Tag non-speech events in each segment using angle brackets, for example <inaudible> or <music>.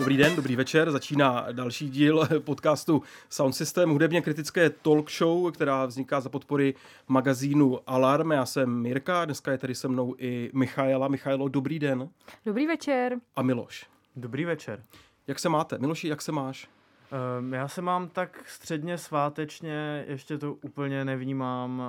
Dobrý den, dobrý večer. Začíná další díl podcastu Sound System, hudebně kritické talk show, která vzniká za podpory magazínu Alarm. Já jsem Mirka, dneska je tady se mnou i Michaela. Michaelo, dobrý den. Dobrý večer. A Miloš. Dobrý večer. Jak se máte? Miloši, jak se máš? Um, já se mám tak středně svátečně, ještě to úplně nevnímám, uh,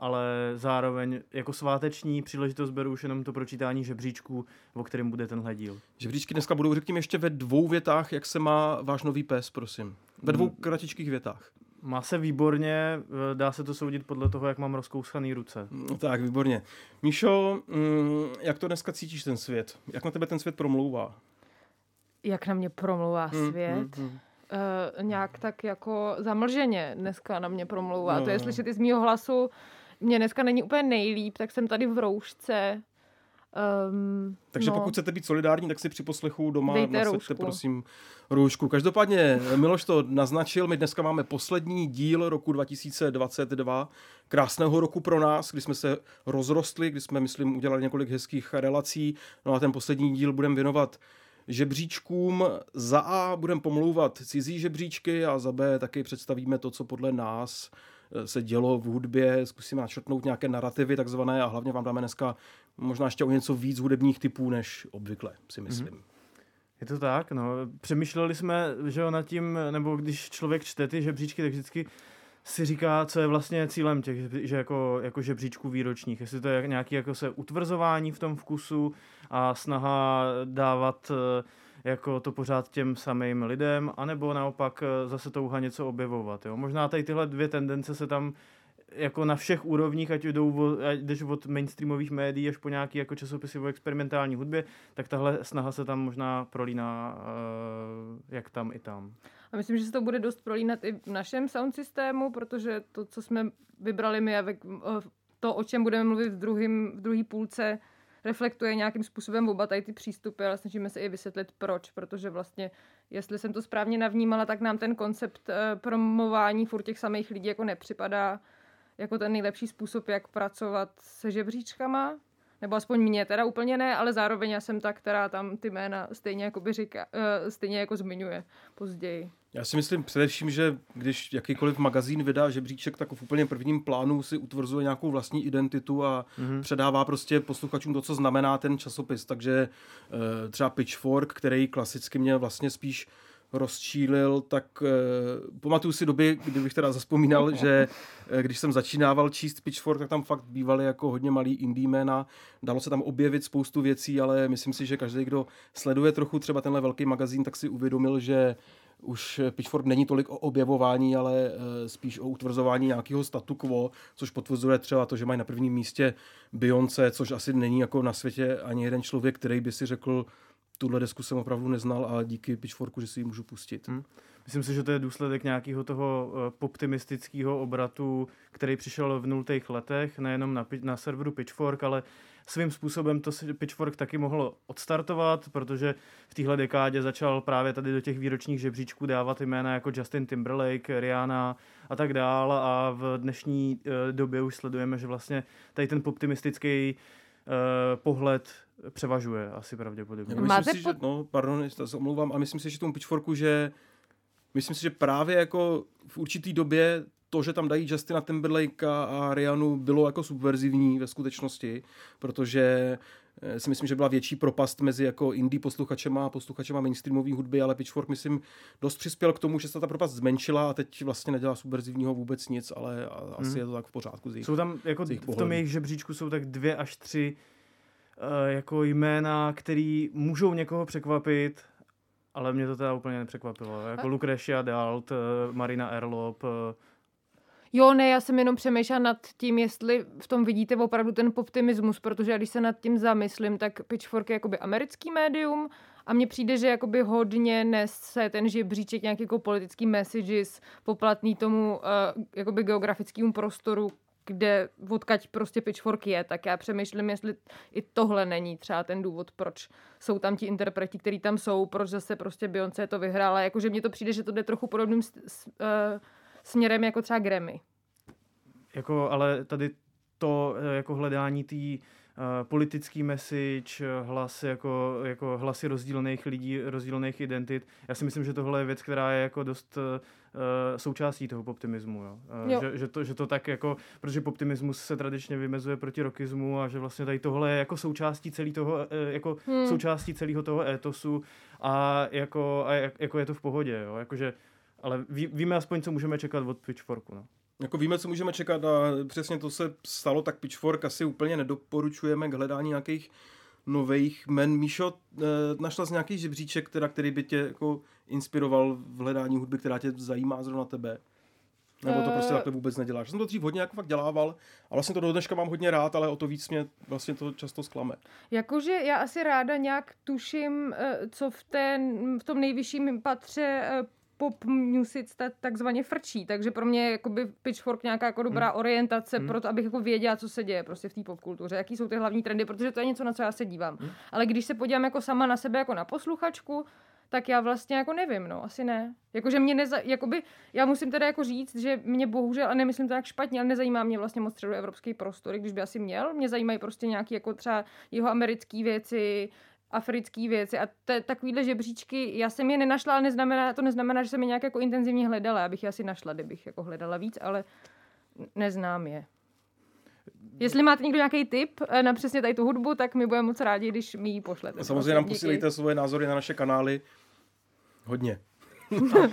ale zároveň jako sváteční příležitost beru už jenom to pročítání žebříčků, o kterém bude tenhle díl. Žebříčky dneska budou, řekněme, ještě ve dvou větách, jak se má váš nový pes, prosím. Ve dvou hmm. kratičkých větách. Má se výborně, dá se to soudit podle toho, jak mám rozkouskaný ruce. No, tak, výborně. Míšo, mm, jak to dneska cítíš ten svět? Jak na tebe ten svět promlouvá? Jak na mě promlouvá hmm, svět? Hmm, hmm uh, nějak tak jako zamlženě dneska na mě promlouvá. No. To je slyšet i z mýho hlasu. Mě dneska není úplně nejlíp, tak jsem tady v roušce. Um, Takže no. pokud chcete být solidární, tak si při poslechu doma nasaďte prosím roušku. Každopádně Miloš to naznačil, my dneska máme poslední díl roku 2022, krásného roku pro nás, kdy jsme se rozrostli, kdy jsme, myslím, udělali několik hezkých relací. No a ten poslední díl budeme věnovat žebříčkům. Za A budeme pomlouvat cizí žebříčky a za B taky představíme to, co podle nás eh, se dělo v hudbě, zkusíme načrtnout nějaké narrativy takzvané a hlavně vám dáme dneska možná ještě o něco víc hudebních typů, než obvykle, si mhm. myslím. Mm-hmm. Je to tak, no. Přemýšleli jsme, že jo, nad tím, nebo když člověk čte ty žebříčky, tak vždycky si říká, co je vlastně cílem těch, že jako, jako žebříčků výročních. Jestli to je nějaký jako se utvrzování v tom vkusu a snaha dávat eh, jako to pořád těm samým lidem, anebo naopak eh, zase touha něco objevovat. Jo? Možná tady tyhle dvě tendence se tam jako na všech úrovních, ať jdou ať jdeš od mainstreamových médií až po nějaký jako časopisy o experimentální hudbě, tak tahle snaha se tam možná prolíná uh, jak tam i tam. A myslím, že se to bude dost prolínat i v našem sound systému, protože to, co jsme vybrali my a to, o čem budeme mluvit v, druhým, v druhý půlce, reflektuje nějakým způsobem oba tady ty přístupy, ale snažíme se i vysvětlit proč, protože vlastně, jestli jsem to správně navnímala, tak nám ten koncept uh, promování furt těch samých lidí jako nepřipadá jako ten nejlepší způsob, jak pracovat se žebříčkama, nebo aspoň mě teda úplně ne, ale zároveň já jsem ta, která tam ty jména stejně jako by říká, uh, stejně jako zmiňuje později. Já si myslím především, že když jakýkoliv magazín vydá žebříček, tak v úplně prvním plánu si utvrzuje nějakou vlastní identitu a mm-hmm. předává prostě posluchačům to, co znamená ten časopis. Takže uh, třeba Pitchfork, který klasicky měl vlastně spíš rozčílil, tak uh, pamatuju si doby, kdybych teda zaspomínal, že uh, když jsem začínával číst Pitchfork, tak tam fakt bývaly jako hodně malý indie jména, dalo se tam objevit spoustu věcí, ale myslím si, že každý, kdo sleduje trochu třeba tenhle velký magazín, tak si uvědomil, že už Pitchfork není tolik o objevování, ale uh, spíš o utvrzování nějakého statu quo, což potvrzuje třeba to, že mají na prvním místě Beyoncé, což asi není jako na světě ani jeden člověk, který by si řekl, tuhle desku jsem opravdu neznal a díky Pitchforku, že si ji můžu pustit. Hmm. Myslím si, že to je důsledek nějakého toho uh, poptimistického obratu, který přišel v nultých letech, nejenom na, na serveru Pitchfork, ale svým způsobem to Pitchfork taky mohlo odstartovat, protože v téhle dekádě začal právě tady do těch výročních žebříčků dávat jména jako Justin Timberlake, Rihanna a tak dál a v dnešní uh, době už sledujeme, že vlastně tady ten optimistický pohled převažuje asi pravděpodobně. Myslím Máte si, že, no, pardon, se omlouvám, a myslím si, že tomu Pitchforku, že myslím si, že právě jako v určitý době to, že tam dají Justina Timberlake a Rianu, bylo jako subverzivní ve skutečnosti, protože eh, si myslím, že byla větší propast mezi jako indie posluchačema a posluchačema mainstreamové hudby, ale Pitchfork, myslím, dost přispěl k tomu, že se ta propast zmenšila a teď vlastně nedělá subverzivního vůbec nic, ale asi hmm. je to tak v pořádku. Z jejich, jsou tam, jako v tom jejich žebříčku jsou tak dvě až tři uh, jako jména, který můžou někoho překvapit, ale mě to teda úplně nepřekvapilo. Jako Lucretia Dalt, uh, Marina Erlop, Jo, ne, já jsem jenom přemýšlela nad tím, jestli v tom vidíte opravdu ten optimismus, protože když se nad tím zamyslím, tak Pitchfork je jakoby americký médium a mně přijde, že jakoby hodně nese ten žebříček nějaký jako politický messages poplatný tomu uh, jakoby geografickému prostoru, kde odkaď prostě Pitchfork je, tak já přemýšlím, jestli i tohle není třeba ten důvod, proč jsou tam ti interpreti, kteří tam jsou, proč zase prostě Beyoncé to vyhrála. Jakože mně to přijde, že to jde trochu podobným uh, směrem jako třeba Grammy. Jako, ale tady to eh, jako hledání té politický message, hlas jako, jako hlasy rozdílných lidí, rozdílných identit. Já si myslím, že tohle je věc, která je jako dost uh, součástí toho poptimismu. Jo? Uh, jo. Že, že, to, že to tak jako, protože poptimismus se tradičně vymezuje proti rokismu a že vlastně tady tohle je jako součástí celý toho, uh, jako hmm. součástí celého toho étosu a jako, a jako je to v pohodě. Jo? Jakože, ale ví, víme aspoň, co můžeme čekat od Pitchforku. No. Jako víme, co můžeme čekat a přesně to se stalo, tak Pitchfork asi úplně nedoporučujeme k hledání nějakých nových men. Míšo, eh, našla jsi nějaký žebříček, teda, který by tě jako inspiroval v hledání hudby, která tě zajímá zrovna tebe? Nebo to prostě eh. takhle vůbec neděláš? Já jsem to dřív hodně jako fakt dělával a vlastně to do dneška mám hodně rád, ale o to víc mě vlastně to často zklame. Jakože já asi ráda nějak tuším, eh, co v, ten, v tom nejvyšším patře pop music takzvaně frčí, takže pro mě je jakoby Pitchfork nějaká jako dobrá hmm. orientace hmm. pro to, abych jako věděla, co se děje prostě v té popkultuře, jaký jsou ty hlavní trendy, protože to je něco, na co já se dívám. Hmm. Ale když se podívám jako sama na sebe, jako na posluchačku, tak já vlastně jako nevím, no, asi ne. Jakože mě neza, jakoby, já musím teda jako říct, že mě bohužel, a nemyslím to tak špatně, ale nezajímá mě vlastně moc středoevropský prostor, když by asi měl. Mě zajímají prostě nějaký jako třeba jeho americké věci, africké věci a t- takovýhle žebříčky, já jsem je nenašla, ale neznamená, to neznamená, že jsem je nějak jako intenzivně hledala. Já bych je asi našla, kdybych jako hledala víc, ale neznám je. Jestli máte někdo nějaký tip eh, na přesně tady tu hudbu, tak mi budeme moc rádi, když mi ji pošlete. Samozřejmě nám posílejte svoje názory na naše kanály. Hodně.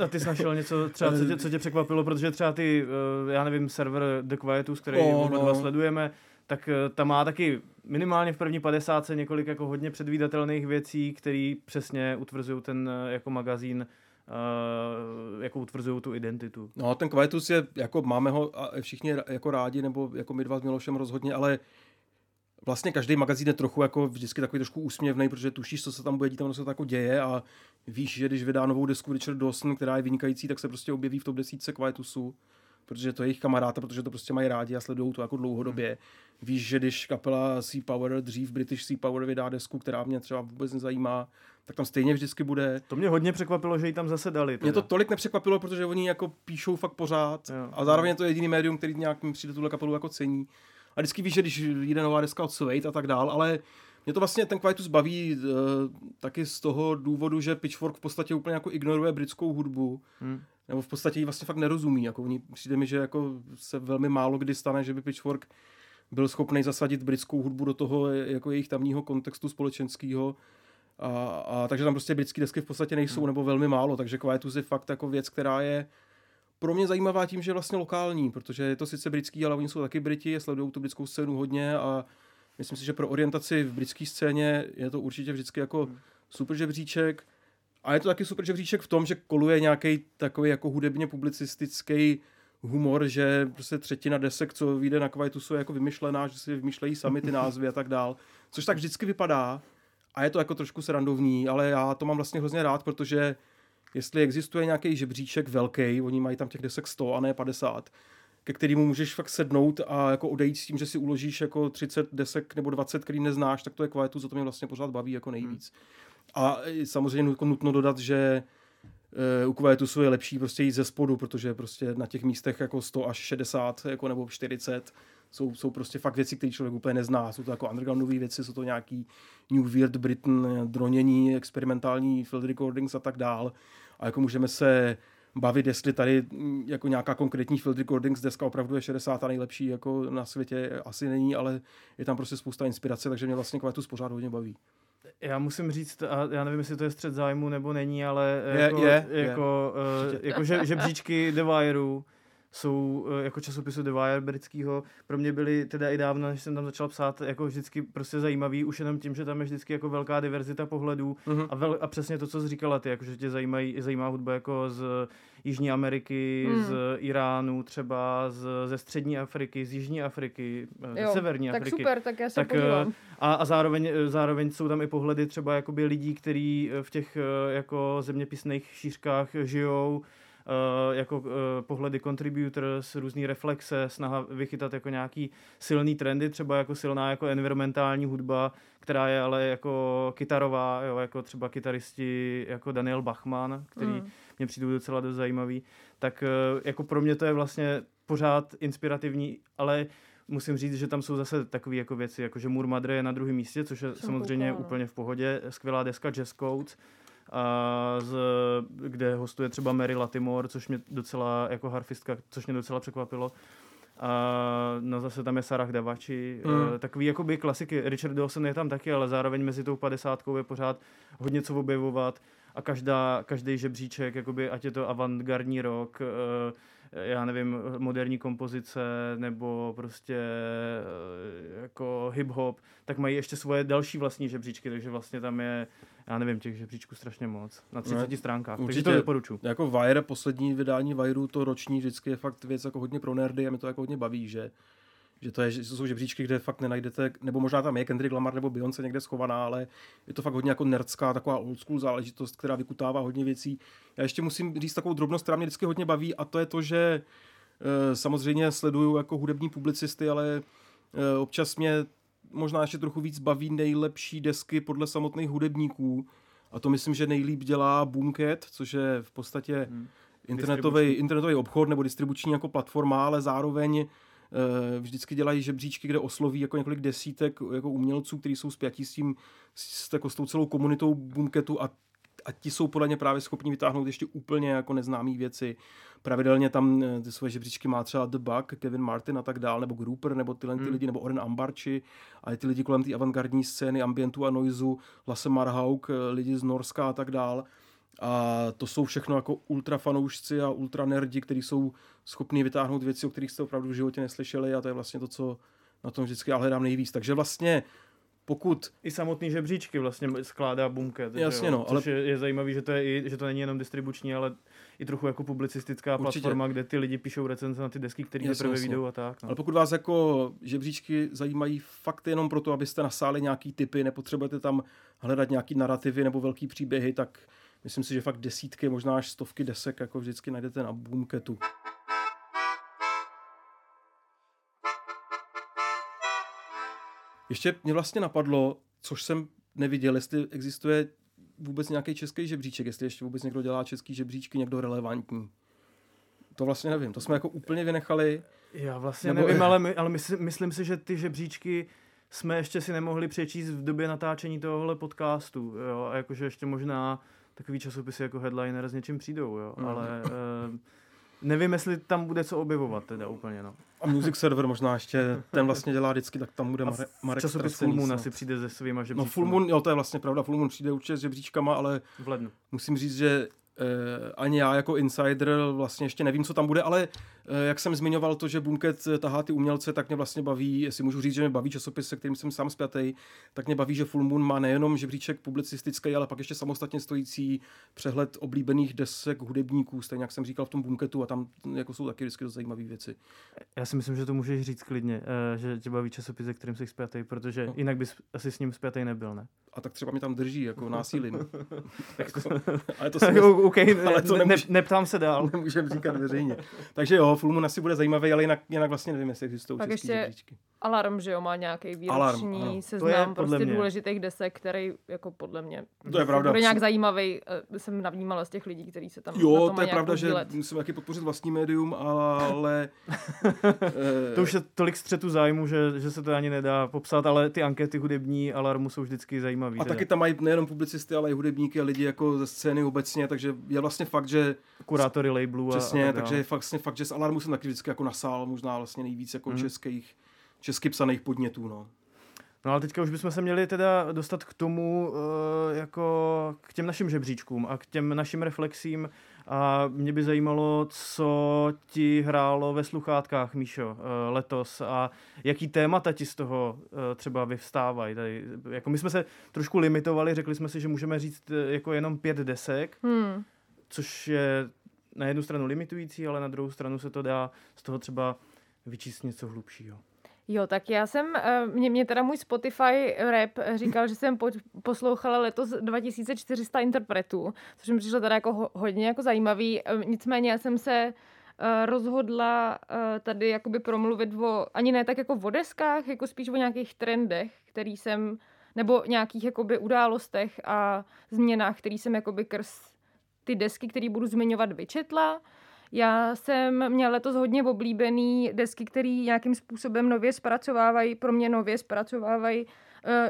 a ty jsi našel něco třeba, co tě, co tě překvapilo, protože třeba ty, eh, já nevím, server The Quietus, který oh, no. sledujeme, tak eh, tam má taky minimálně v první 50 několik jako hodně předvídatelných věcí, které přesně utvrzují ten eh, jako magazín Uh, jako utvrzují tu identitu. No ten Quietus je, jako máme ho všichni jako rádi, nebo jako my dva s Milošem rozhodně, ale vlastně každý magazín je trochu jako vždycky takový trošku úsměvný, protože tušíš, co se tam bude dít, tam se to jako děje a víš, že když vydá novou desku Richard Dawson, která je vynikající, tak se prostě objeví v top desítce Quietusu protože to je jejich kamaráta, protože to prostě mají rádi a sledují to jako dlouhodobě. Hmm. Víš, že když kapela Sea Power, dřív British Sea Power vydá desku, která mě třeba vůbec nezajímá, tak tam stejně vždycky bude. To mě hodně překvapilo, že ji tam zase dali. Teda. Mě to tolik nepřekvapilo, protože oni jako píšou fakt pořád jo. a zároveň je to jediný médium, který nějak mi přijde tuhle kapelu jako cení. A vždycky víš, že když jde nová deska od Suede a tak dál, ale mě to vlastně ten Quietus baví uh, taky z toho důvodu, že Pitchfork v podstatě úplně jako ignoruje britskou hudbu. Hmm nebo v podstatě ji vlastně fakt nerozumí. Jako oni, přijde mi, že jako se velmi málo kdy stane, že by Pitchfork byl schopný zasadit britskou hudbu do toho jako jejich tamního kontextu společenského. A, a, takže tam prostě britské desky v podstatě nejsou, hmm. nebo velmi málo. Takže Quietus je fakt jako věc, která je pro mě zajímavá tím, že je vlastně lokální, protože je to sice britský, ale oni jsou taky Briti, sledují tu britskou scénu hodně a myslím si, že pro orientaci v britské scéně je to určitě vždycky jako hmm. super žebříček. A je to taky super žebříček v tom, že koluje nějaký takový jako hudebně publicistický humor, že prostě třetina desek, co vyjde na Kvajtusu, je jako vymyšlená, že si vymýšlejí sami ty <laughs> názvy a tak dál. Což tak vždycky vypadá a je to jako trošku srandovní, ale já to mám vlastně hrozně rád, protože jestli existuje nějaký žebříček velký, oni mají tam těch desek 100 a ne 50, ke kterému můžeš fakt sednout a jako odejít s tím, že si uložíš jako 30 desek nebo 20, který neznáš, tak to je kvalitu, za to mě vlastně pořád baví jako nejvíc. Hmm. A samozřejmě nutno dodat, že eh, u Quietusu je lepší prostě jít ze spodu, protože prostě na těch místech jako 100 až 60 jako nebo 40 jsou, jsou prostě fakt věci, které člověk úplně nezná. Jsou to jako undergroundové věci, jsou to nějaký New Weird Britain, dronění, experimentální field recordings a tak dál. A jako můžeme se bavit, jestli tady mm, jako nějaká konkrétní field recordings deska opravdu je 60 a nejlepší jako na světě asi není, ale je tam prostě spousta inspirace, takže mě vlastně Quietus pořád hodně baví. Já musím říct, a já nevím, jestli to je střed zájmu nebo není, ale je, jako, je, jako, je. Uh, jako že, žebříčky The Wireu jsou uh, jako časopisu The Wire britského, pro mě byly teda i dávno, než jsem tam začal psát, jako vždycky prostě zajímavý, už jenom tím, že tam je vždycky jako velká diverzita pohledů uh-huh. a, vel, a přesně to, co jsi říkala ty, jako, že tě zajímají, zajímá hudba jako z Jižní Ameriky, hmm. z Iránu třeba, z, ze Střední Afriky, z Jižní Afriky, eh, ze Severní tak Afriky. Tak super, tak já se tak, podívám. A, a zároveň, zároveň jsou tam i pohledy třeba jakoby lidí, kteří v těch jako zeměpisných šířkách žijou, jako uh, pohledy contributors, různé reflexe, snaha vychytat jako nějaký silný trendy, třeba jako silná jako environmentální hudba, která je ale jako kytarová, jo, jako třeba kytaristi jako Daniel Bachman, který mm. mě přijde docela dost zajímavý, tak uh, jako pro mě to je vlastně pořád inspirativní, ale musím říct, že tam jsou zase takové jako věci, jako že Moor Madre je na druhém místě, což je Jsem samozřejmě koukala, no. úplně v pohodě. Skvělá deska Jazz Codes, a z, kde hostuje třeba Mary Latimore, což mě docela, jako harfistka, což mě docela překvapilo. A no zase tam je Sarah Davači, Mm. takový jakoby klasiky. Richard Dawson je tam taky, ale zároveň mezi tou padesátkou je pořád hodně co objevovat a každá, každý žebříček, jakoby, ať je to avantgardní rock, eh, já nevím, moderní kompozice nebo prostě eh, jako hip-hop, tak mají ještě svoje další vlastní žebříčky, takže vlastně tam je, já nevím, těch žebříčků strašně moc. Na 30 Ne, stránkách, takže určitě. to doporučuji. Jako Wire, poslední vydání Wireu, to roční vždycky je fakt věc jako hodně pro nerdy a mě to jako hodně baví, že že to, je, že to jsou žebříčky, kde fakt nenajdete, nebo možná tam je Kendrick Lamar nebo Beyoncé někde schovaná, ale je to fakt hodně jako nerdská, taková old school záležitost, která vykutává hodně věcí. Já ještě musím říct takovou drobnost, která mě vždycky hodně baví a to je to, že e, samozřejmě sleduju jako hudební publicisty, ale e, občas mě možná ještě trochu víc baví nejlepší desky podle samotných hudebníků. A to myslím, že nejlíp dělá Boomcat, což je v podstatě Hmm. internetový, internetový obchod nebo distribuční jako platforma, ale zároveň vždycky dělají žebříčky, kde osloví jako několik desítek jako umělců, kteří jsou spjatí s tím, s, jako s tou celou komunitou Boomcatu a a ti jsou podle mě právě schopni vytáhnout ještě úplně jako neznámé věci. Pravidelně tam eh, ty svoje žebříčky má třeba The Bug, Kevin Martin a tak dál, nebo Grouper, nebo tyhle ty Hmm. lidi, nebo Oren Ambarči a ty lidi kolem té avantgardní scény, ambientu a noizu, Lasse Marhauk, eh, lidi z Norska a tak dál. A to jsou všechno jako ultra fanoušci a ultra nerdi, kteří jsou schopni vytáhnout věci, o kterých jste opravdu v životě neslyšeli a to je vlastně to, co na tom vždycky já hledám nejvíc. Takže vlastně pokud I samotný žebříčky vlastně skládá že Jasně, jo? no, ale- Což je, je zajímavý, že to, je i, že to není jenom distribuční, ale i trochu jako publicistická Určitě. platforma, kde ty lidi píšou recenze na ty desky, které teprve vyjdou a tak. No. Ale pokud vás jako žebříčky zajímají fakt jenom proto, abyste nasáli nějaký typy, nepotřebujete tam hledat nějaký narrativy nebo velký příběhy, tak myslím si, že fakt desítky, možná až stovky desek jako vždycky najdete na Boomcatu. Ještě mě vlastně napadlo, což jsem neviděl, jestli existuje vůbec nějaký český žebříček, jestli ještě vůbec někdo dělá český žebříčky, někdo relevantní. To vlastně nevím, to jsme jako úplně vynechali. Já vlastně Nebo- nevím, ale, my, ale mysl, myslím si, že ty žebříčky jsme ještě si nemohli přečíst v době natáčení tohohle podcastu. Jo? A jakože ještě možná takový časopisy jako Headliner s něčím přijdou, jo? Mhm. ale eh, nevím, jestli tam bude co objevovat teda úplně. No. A Music Server možná ještě, ten vlastně dělá vždycky, tak tam bude A Marek, Časopis Full Moon asi přijde se svýma No žebříčkama Full Moon, jo, to je vlastně pravda, Full Moon přijde určitě s žebříčkama, ale v lednu. musím říct, že eh, ani já jako insider vlastně ještě nevím, co tam bude, ale jak jsem zmiňoval to, že Boomcat eh, tahá ty umělce, tak mě vlastně baví, jestli můžu říct, že mě baví časopis, se kterým jsem sám spjatý, tak mě baví, že Full Moon má nejenom žebříček publicistický, ale pak ještě samostatně stojící přehled oblíbených desek hudebníků, stejně jak jsem říkal v tom Boomcatu a tam jako jsou taky vždycky dost zajímavé věci. Já si myslím, že to můžeš říct klidně, eh, že tě baví časopis, se kterým jsi spjatý, protože No. jinak bys asi s ním spjatý nebyl, ne? A tak třeba mě tam drží, jako násilím. <laughs> jako, ale to <laughs> se o- OK, ale to to ne, nemůže- ne, neptám se dál. <laughs> nemůžeme říkat veřejně. Takže jo, Full Moon asi bude zajímavý, ale jinak, jinak vlastně nevím, jestli existují Pak český ještě žebříčky. Alarm, že jo, má nějaký Alarm, výroční ano. To je seznam podle prostě mě. důležitých desek, který jako podle mě To je pravda. bude nějak zajímavý. eh, Jsem navnímala z těch lidí, kteří se tam Jo, to je pravda, nějak že musím taky podpořit vlastní médium, ale... <laughs> To už je tolik střetu zájmu, že, že se to ani nedá popsat, ale ty ankety hudební alarmu jsou vždycky zajímavý. a teda. taky tam mají nejenom publicisty, ale i hudebníky a lidi jako ze scény obecně, takže je vlastně fakt, že kurátory labelů a, přesně, a tak takže je vlastně fakt, že z Alarmu jsem taky vždycky jako nasál možná vlastně nejvíc jako Mhm. českých, česky psaných podnětů, no. No ale teďka už bychom se měli teda dostat k tomu, eh, jako k těm našim žebříčkům a k těm našim reflexím a mě by zajímalo, co ti hrálo ve sluchátkách, Míšo, eh, letos a jaký témata ti z toho eh, třeba vyvstávají. Tady, jako my jsme se trošku limitovali, řekli jsme si, že můžeme říct jako jenom pět desek, Hmm. což je na jednu stranu limitující, ale na druhou stranu se to dá z toho třeba vyčíst něco hlubšího. Jo, tak já jsem, eh, mě, mě teda můj Spotify rap říkal, že jsem po, poslouchala letos 2400 interpretů, což mi přišlo teda jako ho, hodně jako zajímavý. Eh, Nicméně já jsem se eh, rozhodla tady jakoby promluvit o, ani ne tak jako o deskách, jako spíš o nějakých trendech, který jsem, nebo nějakých jakoby událostech a změnách, který jsem jakoby krz ty desky, které budu zmiňovat, vyčetla. Já jsem měla letos hodně oblíbený desky, které nějakým způsobem nově zpracovávají, pro mě nově zpracovávají uh,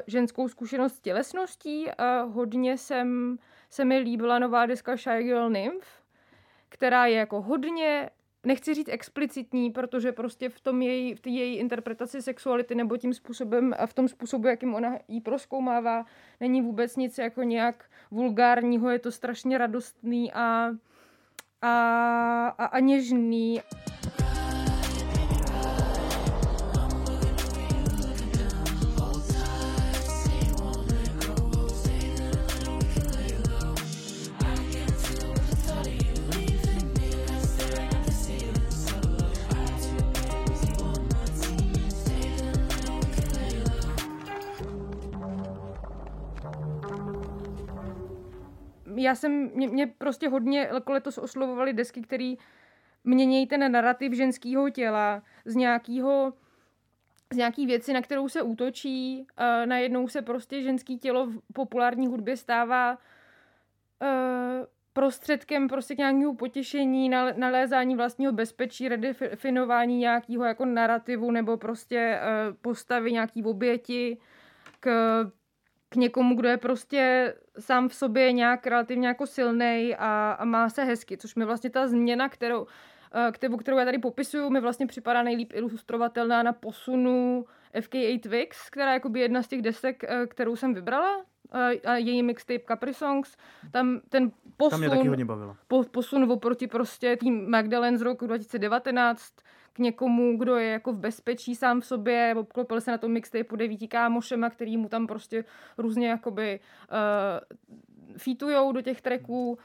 ženskou zkušenost s tělesností a hodně jsem, se mi líbila nová deska Shy Girl Nymph, která je jako hodně nechci říct explicitní, protože prostě v tom její, v té její interpretaci sexuality nebo tím způsobem a v tom způsobu, jakým ona jí proskoumává, není vůbec nic jako nějak vulgárního, je to strašně radostný a, a, a, a něžný. Já jsem, mě, mě prostě hodně letos oslovovaly desky, které mění ten narrativ ženského těla z nějakého z nějaký věci, na kterou se útočí. Uh, najednou se prostě ženský tělo v populární hudbě stává uh, prostředkem prostě k nějakému potěšení, nalézání vlastního bezpečí, redefinování nějakého jako narrativu nebo prostě uh, postavy nějaký oběti k k někomu, kdo je prostě sám v sobě nějak relativně jako silný a, a má se hezky, což mi vlastně ta změna, kterou, eh, kterou, kterou já tady popisuju, mi vlastně připadá nejlíp ilustrovatelná na posunu FK8 Twix, která je jedna z těch desek, eh, kterou jsem vybrala, eh, a její mixtape Capri Songs, tam ten posun, tam mě taky hodně bavilo. Po, posun oproti prostě tým Magdalene z roku 2019, k někomu, kdo je jako v bezpečí sám v sobě, obklopil se na tom mixtape devíti kámošema, který mu tam prostě různě jakoby uh, featujou do těch tracků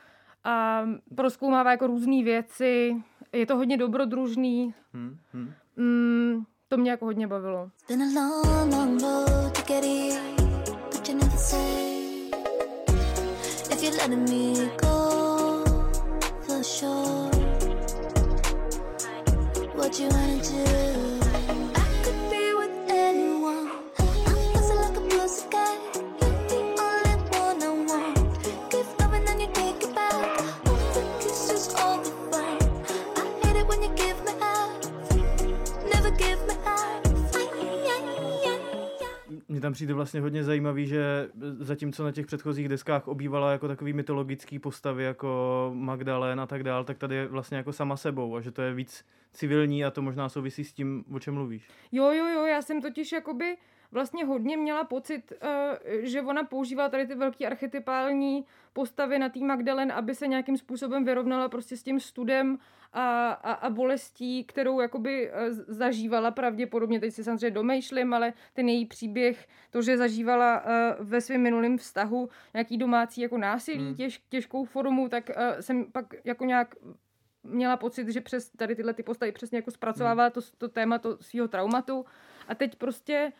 a proskoumává jako různé věci. Je to hodně dobrodružný. Hmm, hmm. Mm, to mě jako hodně bavilo. If you're letting me go what you wanna do. Mně tam přijde vlastně hodně zajímavý, že zatímco na těch předchozích deskách obývala jako takový mytologický postavy jako Magdalena a tak dál, tak tady je vlastně jako sama sebou a že to je víc civilní a to možná souvisí s tím, o čem mluvíš. Jo, jo, jo, já jsem totiž jakoby vlastně hodně měla pocit, uh, že ona používá tady ty velké archetypální postavy na tý Magdalen, aby se nějakým způsobem vyrovnala prostě s tím studem a, a, a bolestí, kterou jakoby uh, zažívala pravděpodobně, teď si samozřejmě domýšlím, ale ten její příběh, to, že zažívala uh, ve svém minulém vztahu nějaký domácí jako násilí, hmm. těž, těžkou formu, tak uh, jsem pak jako nějak měla pocit, že přes tady tyhle ty postavy přesně jako zpracovává to, to téma to svého traumatu a teď prostě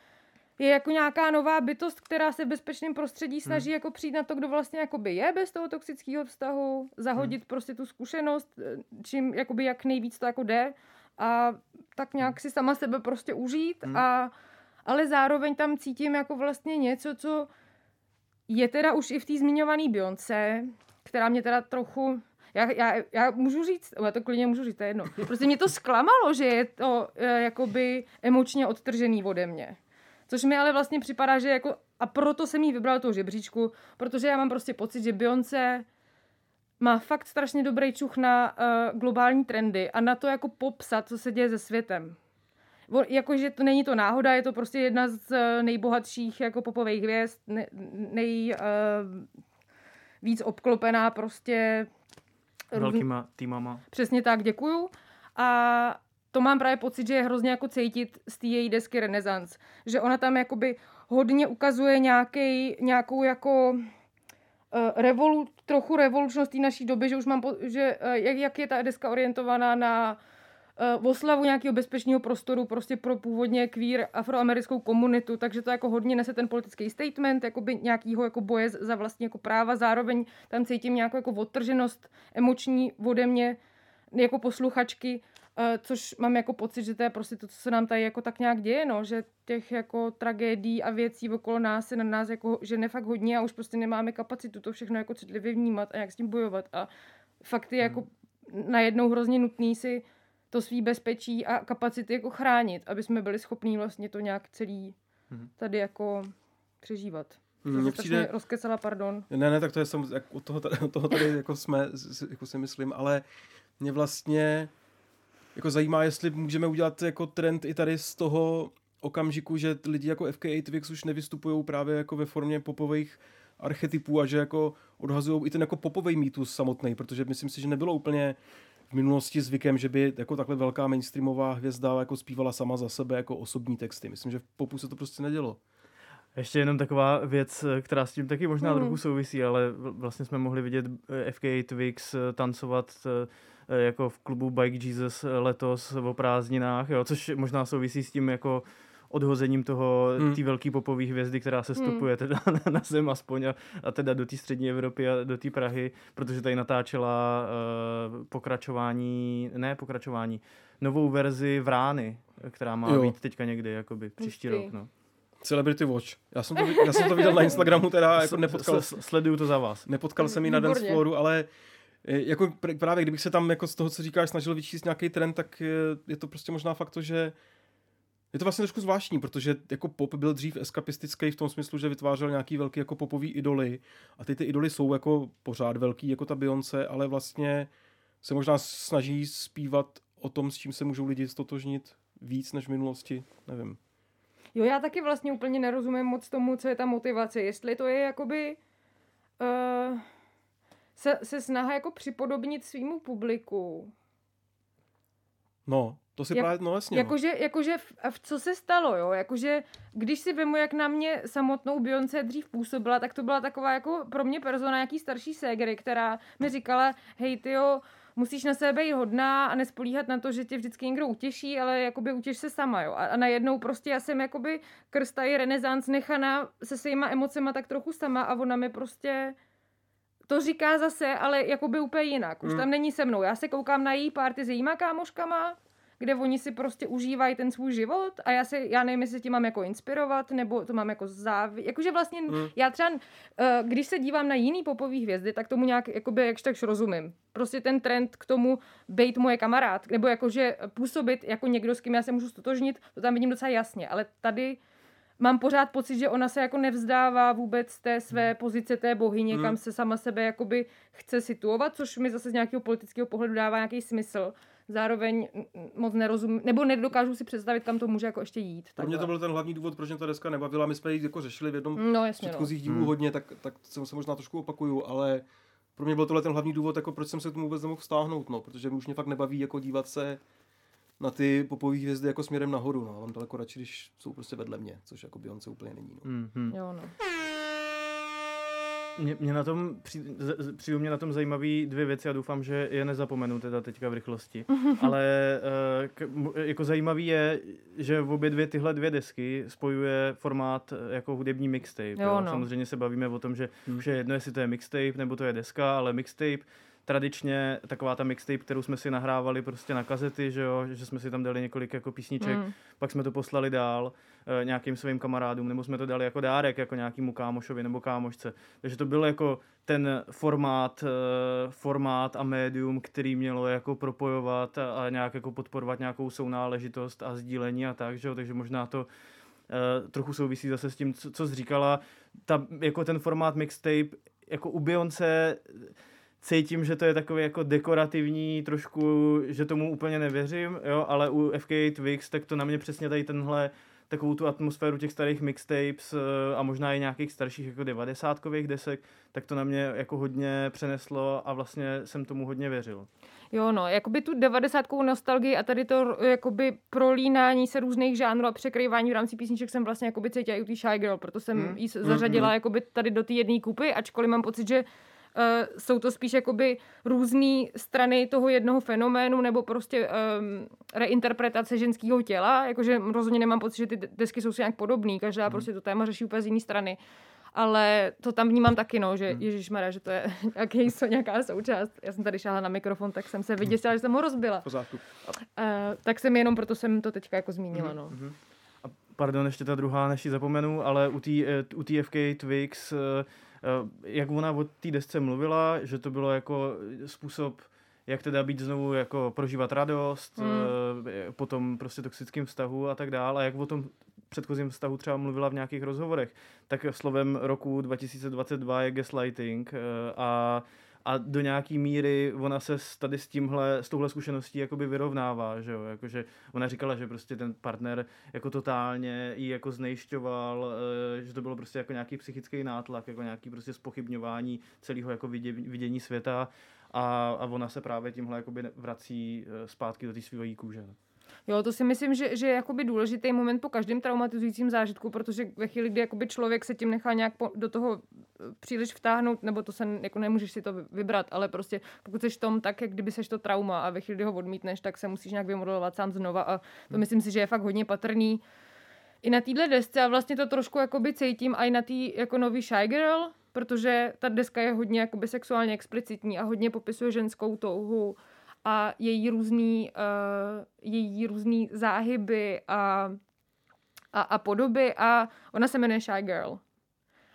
je jako nějaká nová bytost, která se v bezpečném prostředí snaží hmm. jako přijít na to, kdo vlastně jakoby je bez toho toxického vztahu, zahodit hmm. prostě tu zkušenost, čím jakoby jak nejvíc to jako jde a tak nějak hmm. si sama sebe prostě užít hmm. a ale zároveň tam cítím jako vlastně něco, co je teda už i v té zmiňované Beyoncé, která mě teda trochu já, já, já můžu říct, já to klidně můžu říct, to je jedno. <laughs> Prostě mě to zklamalo, že je to uh, jakoby emočně odtržený ode mě. Což mi ale vlastně připadá, že jako, a proto jsem jí vybral tu žebříčku, protože já mám prostě pocit, že Beyoncé má fakt strašně dobrý čuch na uh, globální trendy a na to jako popsat, co se děje se světem. Jakože to není to náhoda, je to prostě jedna z uh, nejbohatších jako popových hvězd, nej, nej uh, víc obklopená prostě Velkýma týmama. Přesně tak, děkuju. A to mám právě pocit, že je hrozně jako cítit z té její desky Renaissance. Že ona tam jakoby hodně ukazuje nějaký, nějakou jako uh, revolu, trochu revolučnost té naší doby, že už mám, po, že uh, jak, jak je ta deska orientovaná na uh, oslavu nějakého bezpečného prostoru prostě pro původně queer afroamerickou komunitu, takže to jako hodně nese ten politický statement, jakoby nějakýho jako boje za vlastní jako práva, zároveň tam cítím nějakou jako odtrženost emoční ode mě jako posluchačky, což mám jako pocit, že to je prostě to, co se nám tady jako tak nějak děje, no, že těch jako tragédií a věcí okolo nás se na nás jako žene fakt hodně a už prostě nemáme kapacitu to všechno jako citlivě vnímat a jak s tím bojovat a fakt je jako hmm najednou hrozně nutný si to svý bezpečí a kapacity jako chránit, aby jsme byli schopní vlastně to nějak celý Mhm. tady jako přežívat. Mně přijde- rozkecala, pardon. Ne, ne, tak to je samozřejmě, od toho, tady- od toho tady jako jsme, jako si myslím, ale mě vlastně jako zajímá, jestli můžeme udělat jako trend i tady z toho okamžiku, že lidi jako FKA Twix už nevystupují právě jako ve formě popových archetypů a že jako odhazují i ten jako popový mýtus samotný, protože myslím si, že nebylo úplně v minulosti zvykem, že by jako takhle velká mainstreamová hvězda jako zpívala sama za sebe jako osobní texty. Myslím, že v popu se to prostě nedělo. Ještě jenom taková věc, která s tím taky možná Mhm. trochu souvisí, ale vlastně jsme mohli vidět eh, FKA Twix eh, tancovat eh, jako v klubu Bike Jesus eh, letos o prázdninách, jo, což možná souvisí s tím jako odhozením toho, Hmm. té velké popové hvězdy, která se stupuje teda <laughs> na, na zem aspoň a, a teda do té střední Evropy a do té Prahy, protože tady natáčela uh, pokračování, ne pokračování, novou verzi Vrány, která má Jo. být teďka někdy, jakoby příští Hustý. rok, no. Celebrity Watch. Já jsem to, já jsem to viděl na <laughs> Instagramu, teda jako nepotkal, S- s- Sleduju to za vás. nepotkal jsem ji na dance flooru, ale eh, jako pr- právě kdybych se tam jako z toho, co říkáš, snažil vyčíst nějaký trend, tak eh, je to prostě možná fakt to, že je to vlastně trošku zvláštní, protože jako pop byl dřív eskapistický v tom smyslu, že vytvářel nějaký velký jako popový idoly a ty ty idoly jsou jako pořád velký, jako ta Beyoncé, ale vlastně se možná snaží zpívat o tom, s čím se můžou lidi stotožnit víc než v minulosti, nevím. Jo, já taky vlastně úplně nerozumím moc tomu, co je ta motivace. Jestli to je jakoby uh, se, se snaha jako připodobnit svýmu publiku. No, to si Jak- právě, no jasně. no. Jakože, jakože v, v co se stalo, jo? Jakože, když si vemu, jak na mě samotnou Beyoncé dřív působila, tak to byla taková jako pro mě persona nějaký starší ségry, která mi říkala, hej tyjo, musíš na sebe být hodná a nespolíhat na to, že tě vždycky někdo utěší, ale jakoby utěš se sama, jo. A, a najednou prostě já jsem jakoby krstají renesans nechaná se svýma emocema tak trochu sama a ona mi prostě to říká zase, ale jakoby úplně jinak. Už Mm. tam není se mnou. Já se koukám na její párty s jejíma kámoškama, kde oni si prostě užívají ten svůj život a já si, já nevím, jestli tím mám jako inspirovat, nebo to mám jako závi... Jakože vlastně, Mm. já třeba, eh, když se dívám na jiný popový hvězdy, tak tomu nějak, jakoby, jakž takž rozumím. Prostě ten trend k tomu být moje kamarád, nebo jakože působit jako někdo, s kým já se můžu stotožnit, to tam vidím docela jasně, ale tady mám pořád pocit, že ona se jako nevzdává vůbec z té své pozice té bohyně, Hmm. kam se sama sebe jakoby chce situovat, což mi zase z nějakého politického pohledu dává nějaký smysl. Zároveň moc nerozumím, nebo nedokážu si představit, kam to může jako ještě jít. Pro mě to byl ten hlavní důvod, proč mě ta deska nebavila. My jsme ji jako řešili v jednom No z jasně, no. předchozích dílů Hmm. hodně, tak, tak se, se možná trošku opakuju, ale pro mě byl tohle ten hlavní důvod, jako proč jsem se k tomu vůbec nemohl stáhnout, no, protože už mě fakt nebaví jako dívat se na ty popové hvězdy jako směrem nahoru, no. Mám daleko radši, když jsou prostě vedle mě, což jako Beyoncé úplně není, no. Mm-hmm. Jo, no. Mě, mě na tom, při- z- z- přijdou mě na tom zajímavý dvě věci a doufám, že je nezapomenu teda teďka v rychlosti. <laughs> Ale eh, k, jako zajímavý je, že v obě dvě tyhle dvě desky spojuje formát eh, jako hudební mixtape. Jo, no. Samozřejmě se bavíme o tom, že Hmm. už je jedno, jestli to je mixtape nebo to je deska, ale mixtape tradičně taková ta mixtape, kterou jsme si nahrávali prostě na kazety, že jo, že jsme si tam dali několik jako písniček, Mm. pak jsme to poslali dál e, nějakým svým kamarádům, nebo jsme to dali jako dárek jako nějakému kámošovi nebo kámošce. Takže to byl jako ten formát, e, formát a médium, který mělo jako propojovat a, a nějak jako podporovat nějakou sounáležitost a sdílení a tak, že jo? takže možná to e, trochu souvisí zase s tím, co, co jsi říkala. Ta, jako ten formát mixtape, jako u Beyoncé cítím, že to je takový jako dekorativní, trošku, že tomu úplně nevěřím, jo, ale u FK Twix, tak to na mě přesně tady tenhle takovou tu atmosféru těch starých mixtapes eh, a možná i nějakých starších jako devadesátkových desek, tak to na mě jako hodně přeneslo a vlastně jsem tomu hodně věřil. Jo, no, jakoby tu devadesátkovou nostalgii a tady to jakoby prolínání se různých žánrů a překrývání v rámci písniček jsem vlastně jakoby cítila i u té Shy Girl, proto jsem Hmm. hmm. ji zařadila hmm. jakoby tady do té jedné kupy, ačkoliv mám pocit, že jsou to spíš jakoby různé strany toho jednoho fenoménu nebo prostě um, reinterpretace ženského těla, jakože rozhodně nemám pocit, že ty desky jsou si nějak podobný, každá Hmm. prostě to téma řeší úplně z jiné strany. Ale to tam vnímám taky, no, že Hmm. hmm. že to je <laughs> nějaký, nějaká součást. Já jsem tady šáhla na mikrofon, tak jsem se vyděsila, že jsem ho rozbila. Pořádku. Uh, tak jsem jenom proto jsem to teďka jako zmínila, no. Mhm. A pardon, ještě ta druhá, než ji zapomenu, ale u té eh, u FK Twix, eh, eh, jak ona o té desce mluvila, že to bylo jako způsob, jak teda být znovu jako prožívat radost, Hmm. mm. po tom prostě toxickém vztahu a tak dále. A jak o tom předchozím vztahu třeba mluvila v nějakých rozhovorech, tak slovem roku 2022 je gaslighting eh, a a do nějaký míry ona se tady s tímhle, s touhle zkušeností jakoby vyrovnává, že jo, jakože ona říkala, že prostě ten partner jako totálně ji jako znejšťoval, eh, že to bylo prostě jako nějaký psychický nátlak, jako nějaký prostě spochybňování celého jako vidě, vidění světa a, a ona se právě tímhle jakoby vrací eh, zpátky do té své kůže. Jo, to si myslím, že, že je jakoby důležitý moment po každém traumatizujícím zážitku, protože ve chvíli, kdy jakoby člověk se tím nechá nějak po, do toho eh, příliš vtáhnout, nebo to se jako nemůžeš si to vy- vybrat, ale prostě pokud jsi v tom tak, jak kdyby seš to trauma a ve chvíli, kdy ho odmítneš, tak se musíš nějak vymodelovat sám znova a to myslím si, že je fakt hodně patrný. I na téhle desce a vlastně to trošku jakoby cítím i na té jako nový Shy Girl, protože ta deska je hodně jakoby sexuálně explicitní a hodně popisuje ženskou touhu a její různý, uh, její různý záhyby a, a, a podoby a ona se jmenuje Shy Girl.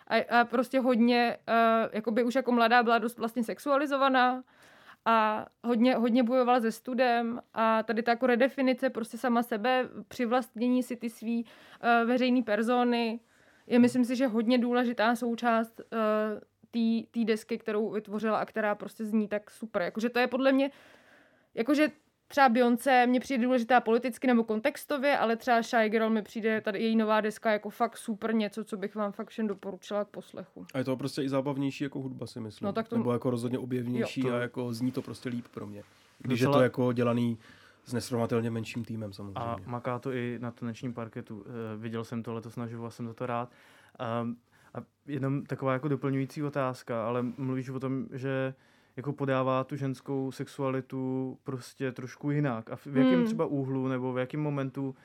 A, a prostě hodně, uh, jakoby už jako mladá byla dost vlastně sexualizovaná a hodně, hodně bojovala se studem a tady ta jako redefinice prostě sama sebe, přivlastnění si ty svý uh, veřejný persony je myslím si, že hodně důležitá součást uh, té desky, kterou vytvořila a která prostě zní tak super. Jakože to je podle mě, jakože třeba Beyoncé mě přijde důležitá politicky nebo kontextově, ale třeba Shy Girl mi přijde tady její nová deska jako fakt super něco, co bych vám fakt všem doporučila k poslechu. A je to prostě i zábavnější jako hudba, si myslím. No tak to- Nebo jako rozhodně objevnější Jo, to- a jako zní to prostě líp pro mě. Když je Docela- to jako dělaný s nesrovnatelně menším týmem samozřejmě. A maká to i na tanečním parketu. Eh, Viděl jsem to letos naživo a jsem za to rád. Um, a jenom taková jako doplňující otázka, ale mluvíš o tom, že jako podává tu ženskou sexualitu prostě trošku jinak. A v jakém Hmm. třeba úhlu nebo v jakém momentu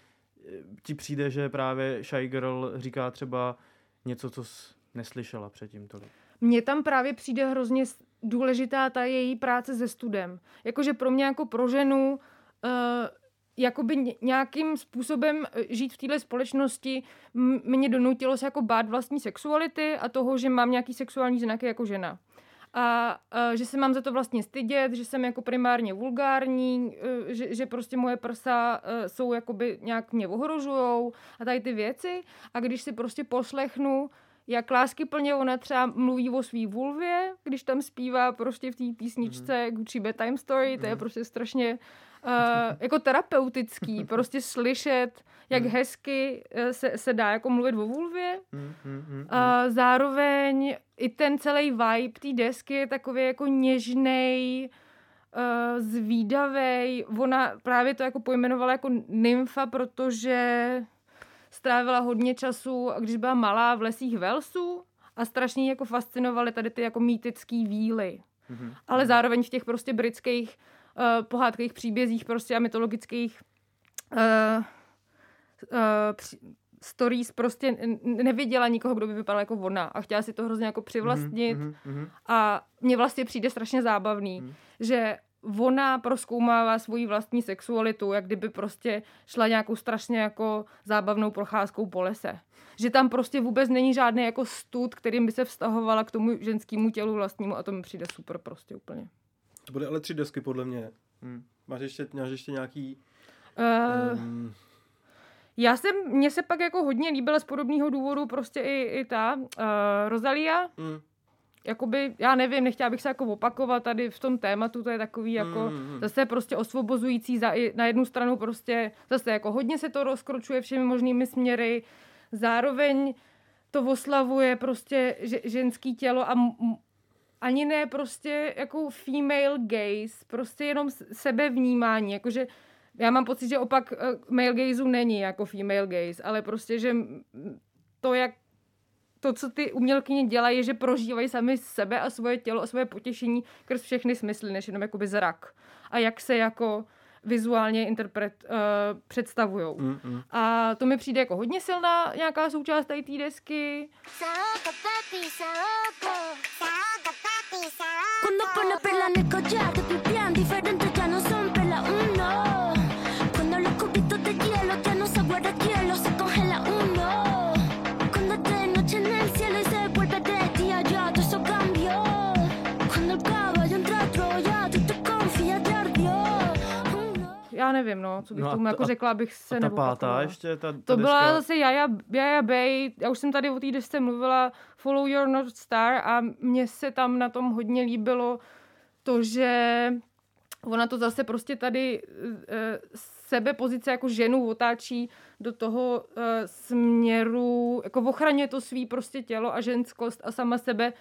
eh, ti přijde, že právě Shy Girl říká třeba něco, co jsi neslyšela předtím tolik? Mně tam právě přijde hrozně důležitá ta její práce se studem. Jakože pro mě jako pro ženu uh, jakoby ně- nějakým způsobem eh, žít v téhle společnosti mě donutilo se jako bát vlastní sexuality a toho, že mám nějaký sexuální znaky jako žena. A, a že se mám za to vlastně stydět, že jsem jako primárně vulgární, eh, že, že prostě moje prsa eh, jsou jakoby nějak mě ohrožujou a tady ty věci. A když si prostě poslechnu, jak láskyplně ona třeba mluví o svý vulvě, když tam zpívá prostě v té písničce mm-hmm. Gucci Bedtime Story, to je prostě strašně uh, <laughs> jako terapeutický, prostě slyšet, jak hezky eh, se, se dá jako mluvit o vulvě. Mm, mm, mm, A zároveň i ten celý vibe té desky je takový jako něžnej, uh, zvídavej. Ona právě to jako pojmenovala jako nymfa, protože strávila hodně času, když byla malá v lesích Velsu a strašně jako fascinovaly tady ty jako mýtický víly. Mhm. Ale zároveň v těch prostě britských uh, pohádkových příbězích prostě a mytologických uh, uh, při- stories prostě neviděla nikoho, kdo by vypadal jako ona a chtěla si to hrozně jako přivlastnit Mhm, mhm. a mně vlastně přijde strašně zábavný, Hmm. že ona proskoumává svoji vlastní sexualitu, jak kdyby prostě šla nějakou strašně jako zábavnou procházkou po lese. Že tam prostě vůbec není žádný jako stud, kterým by se vztahovala k tomu ženskému tělu vlastnímu a to mi přijde super prostě úplně. To bude ale tři desky podle mě. Hmm. Máš ještě, máš ještě nějaký... Uh, Um, já jsem, mně se pak jako hodně líbila z podobného důvodu prostě i, i ta uh, Rosalia, mm, jakoby, já nevím, nechtěla bych se jako opakovat tady v tom tématu, to je takový jako Mm, zase prostě osvobozující za, na jednu stranu prostě zase jako hodně se to rozkročuje všemi možnými směry, zároveň to oslavuje prostě že, ženský tělo a m- ani ne prostě jako female gaze, prostě jenom sebevnímání, jakože já mám pocit, že opak eh, male gazeu není jako female gaze, ale prostě, že to, jak to, co ty umělkyně dělají, je, že prožívají sami sebe a svoje tělo a svoje potěšení skrz všechny smysly, než jenom jakoby zrak. A jak se jako vizuálně interpret, uh, představujou. mm, mm. A to mi přijde jako hodně silná nějaká součást tady té desky. Papi, papi. Cuando pone perla en el collar, já nevím, no, co bych No tomu ta- jako a- řekla, abych se A ta pátá ještě, ta, ta To byla deska, zase Jaja, Jaja Bay, já už jsem tady o té desce mluvila, Follow Your North Star a mně se tam na tom hodně líbilo to, že ona to zase prostě tady e, sebe pozice jako ženu otáčí do toho e, směru, jako ochraně to svý prostě tělo a ženskost a sama sebe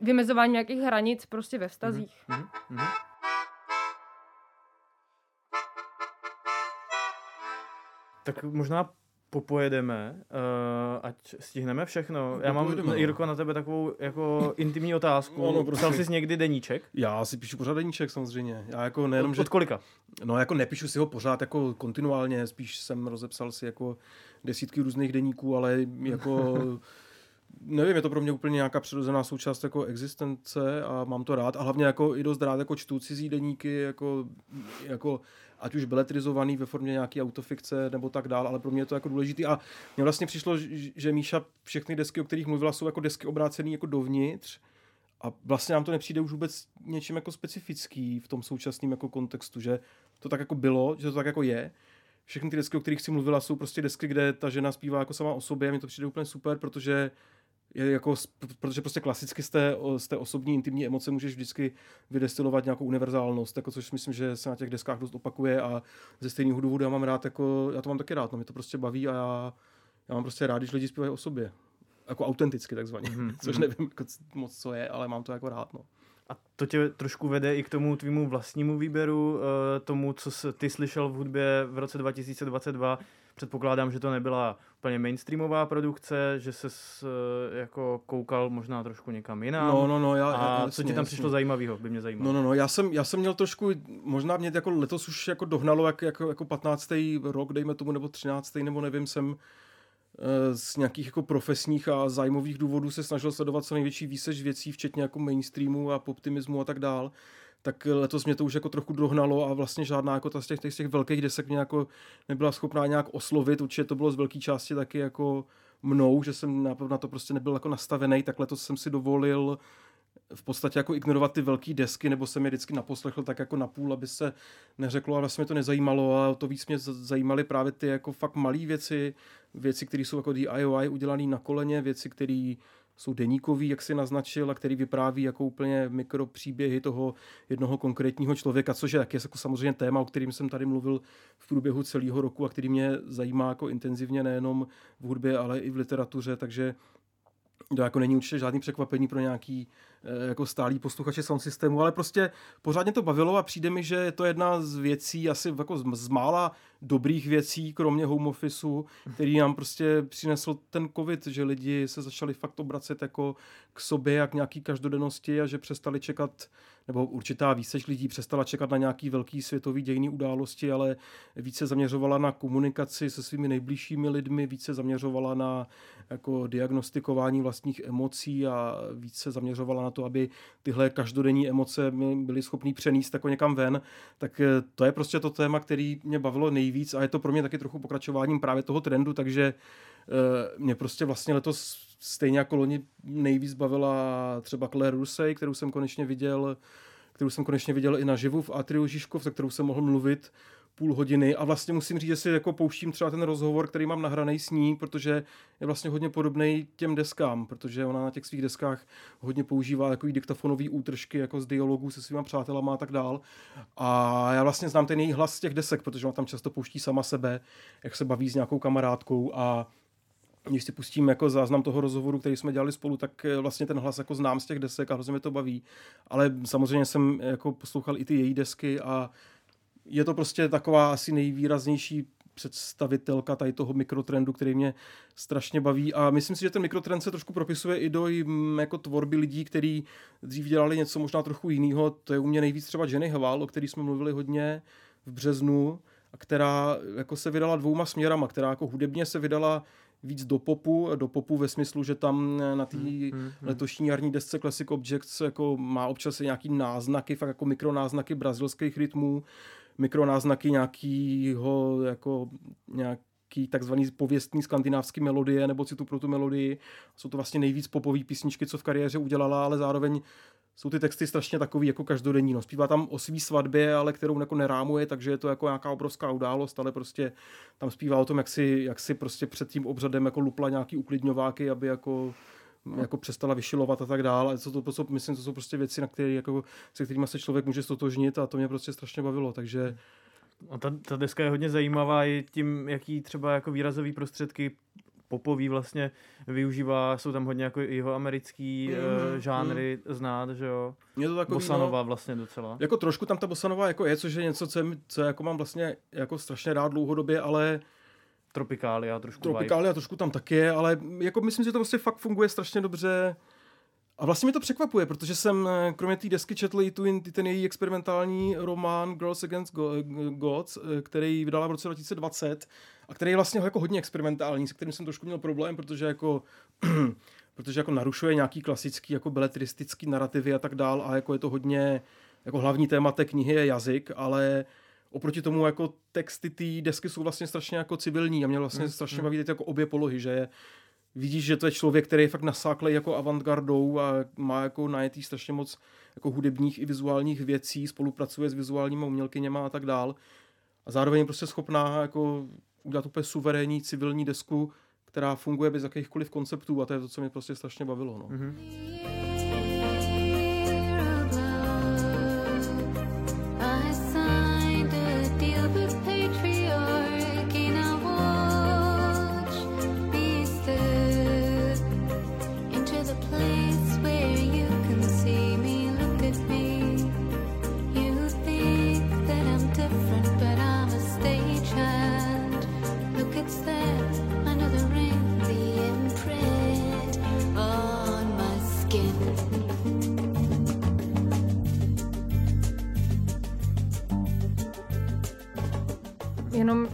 vymezování nějakých hranic prostě ve vztazích. Mhm, mhm. Tak možná popojedeme, uh, ať stihneme všechno. Já mám, Popojedeme, no. Jirko, na tebe takovou jako intimní otázku. Ano, Psal prosím. jsi někdy deníček? Já si píšu pořád deníček samozřejmě. Já jako nejenom, Od, že od kolika? No jako nepíšu si ho pořád jako kontinuálně, spíš jsem rozepsal si jako desítky různých deníků, ale jako <laughs> nevím, je to pro mě úplně nějaká přirozená součást jako existence a mám to rád a hlavně jako i dost rád jako čtu cizí deníky, jako, jako ať už beletrizovaný ve formě nějaký autofikce nebo tak dál, ale pro mě je to jako důležitý. A mně vlastně přišlo, že- Míša všechny desky, o kterých mluvila, jsou jako desky obrácené jako dovnitř. A vlastně nám to nepřijde už vůbec něčím jako specifický v tom současném jako kontextu, že to tak jako bylo, že to tak jako je. Všechny ty desky, o kterých si mluvila, jsou prostě desky, kde ta žena zpívá jako sama o sobě. A mně to přijde úplně super, protože je jako, protože prostě klasicky z té, z té osobní intimní emoce můžeš vždycky vydestilovat nějakou univerzálnost, jako což myslím, že se na těch deskách dost opakuje a ze stejného důvodu já mám rád, jako, já to mám taky rád, no, mě to prostě baví a já, já mám prostě rád, když lidi zpívají o sobě. Jako autenticky takzvaně, Mhm, <laughs> což mhm. nevím jako moc, co je, ale mám to jako rád. No. A to tě trošku vede i k tomu tvýmu vlastnímu výběru, eh, tomu, co jsi ty slyšel v hudbě v roce 2022. Předpokládám, že to nebyla úplně mainstreamová produkce, že se jako koukal možná trošku někam jinam. No, no, no, já, A jasně, co ti tam jasně. přišlo zajímavého, by mě zajímalo. No, no, no, já jsem, já jsem měl trošku, možná mě jako letos už jako dohnalo, jak, jako, jako 15. rok, dejme tomu, nebo 13. nebo nevím, jsem eh, z nějakých jako profesních a zájmových důvodů se snažil sledovat co největší výsež věcí, včetně jako mainstreamu a poptimismu a tak dál. Tak letos mě to už jako trochu dohnalo a vlastně žádná jako ta z těch, z těch velkých desek mě jako nebyla schopná nějak oslovit. Určitě to bylo z velké části taky jako mnou, že jsem na, to prostě nebyl jako nastavený, tak letos jsem si dovolil v podstatě jako ignorovat ty velké desky, nebo jsem je vždycky naposlechl tak jako napůl, aby se neřeklo, ale vlastně mě to nezajímalo a to víc mě zajímaly právě ty jako fakt malé věci, věci, které jsou jako DIY udělané na koleně, věci, které jsou deníkový, jak si naznačil, a který vypráví jako úplně mikropříběhy toho jednoho konkrétního člověka, což je taky jako samozřejmě téma, o kterým jsem tady mluvil v průběhu celého roku a který mě zajímá jako intenzivně nejenom v hudbě, ale i v literatuře, takže to jako není určitě žádný překvapení pro nějaký eh, jako stálý posluchače sound systému, ale prostě pořádně to bavilo a přijde mi, že je to jedna z věcí, asi jako z, z mála dobrých věcí, kromě home officeu, který nám prostě přinesl ten covid, že lidi se začali fakt obracet jako k sobě, jak nějaký každodennosti a že přestali čekat, nebo určitá výseč lidí přestala čekat na nějaký velký světový dějný události, ale více zaměřovala na komunikaci se svými nejbližšími lidmi, více zaměřovala na jako diagnostikování vlastních emocí a více zaměřovala na to, aby tyhle každodenní emoce byly schopný přenést jako někam ven, tak eh, to je prostě to téma, který mě bavilo nejvíc a je to pro mě taky trochu pokračováním právě toho trendu, takže eh, mě prostě vlastně letos stejně jako loni nejvíc bavila třeba Claire Rusey, kterou jsem konečně viděl kterou jsem konečně viděl i naživu v Atriu Žižkov, se kterou jsem mohl mluvit půl hodiny a vlastně musím říct, že si jako pouštím třeba ten rozhovor, který mám nahraný s ní, protože je vlastně hodně podobný těm deskám, protože ona na těch svých deskách hodně používá takový diktafonový útržky jako z dialogů se svýma přátelama a tak dál. A já vlastně znám ten její hlas z těch desek, protože ona tam často pouští sama sebe, jak se baví s nějakou kamarádkou a když si pustím jako záznam toho rozhovoru, který jsme dělali spolu, tak eh, vlastně ten hlas jako znám z těch desek a hrozně mě to baví. Ale samozřejmě jsem jako poslouchal i ty její desky a je to prostě taková asi nejvýraznější představitelka tady toho mikrotrendu, který mě strašně baví. A myslím si, že ten mikrotrend se trošku propisuje i do jim, jako tvorby lidí, kteří dřív dělali něco možná trochu jiného. To je u mě nejvíc třeba Jenny Hval, o který jsme mluvili hodně v březnu, a která jako se vydala dvouma směrama, která jako hudebně se vydala víc do popu, do popu ve smyslu, že tam na té hmm, letošní jarní desce Classic Objects jako má občas nějaký náznaky, fakt jako mikronáznaky brazilských rytmů, mikronáznaky nějakýho jako nějaký takzvaný pověstný skandinávský melodie nebo citu pro tu melodii. Jsou to vlastně nejvíc popové písničky, co v kariéře udělala, ale zároveň jsou ty texty strašně takový jako každodenní. No. Zpívá tam o svý svatbě, ale kterou jako nerámuje, takže je to jako nějaká obrovská událost, ale prostě tam zpívá o tom, jak si, jak si prostě před tím obřadem jako lupla nějaký uklidňováky, aby jako jako přestala vyšilovat a tak dále. Co to, co, myslím, to jsou prostě věci, na které, jako, se kterými se člověk může stotožnit a to mě prostě strašně bavilo. Takže A ta, ta deska je hodně zajímavá i tím, jaký třeba jako výrazový prostředky popový vlastně využívá, jsou tam hodně jako jeho americký Mhm, mm, žánry znát, že jo. je to takový, Bosanova vlastně docela. Jako trošku tam ta bosanová jako je, což je něco, co, je, co jako mám vlastně jako strašně rád dlouhodobě, ale Tropikália trošku vibe. Tropikália trošku tam taky je, ale jako myslím, že to prostě fakt funguje strašně dobře. A vlastně mi to překvapuje, protože jsem eh, kromě té desky četl i tu, ten její experimentální román Girls Against Go- Gods, eh, který vydala v roce 2020 a který je vlastně jako hodně experimentální, se kterým jsem trošku měl problém, protože jako <clears throat> protože jako narušuje nějaký klasický jako beletristický narrativy a tak dál a jako je to hodně jako hlavní téma té knihy je jazyk, ale oproti tomu jako texty té desky jsou vlastně strašně jako civilní a mě vlastně Mm, strašně mm. baví teď jako obě polohy, že je, vidíš, že to je člověk, který je fakt nasáklej jako avantgardou a má jako najetý strašně moc jako hudebních i vizuálních věcí, spolupracuje s vizuálními umělkyněma a tak dál. A zároveň je prostě schopná jako udělat úplně suverénní civilní desku, která funguje bez jakýchkoliv konceptů a to je to, co mě prostě strašně bavilo. No. Mhm.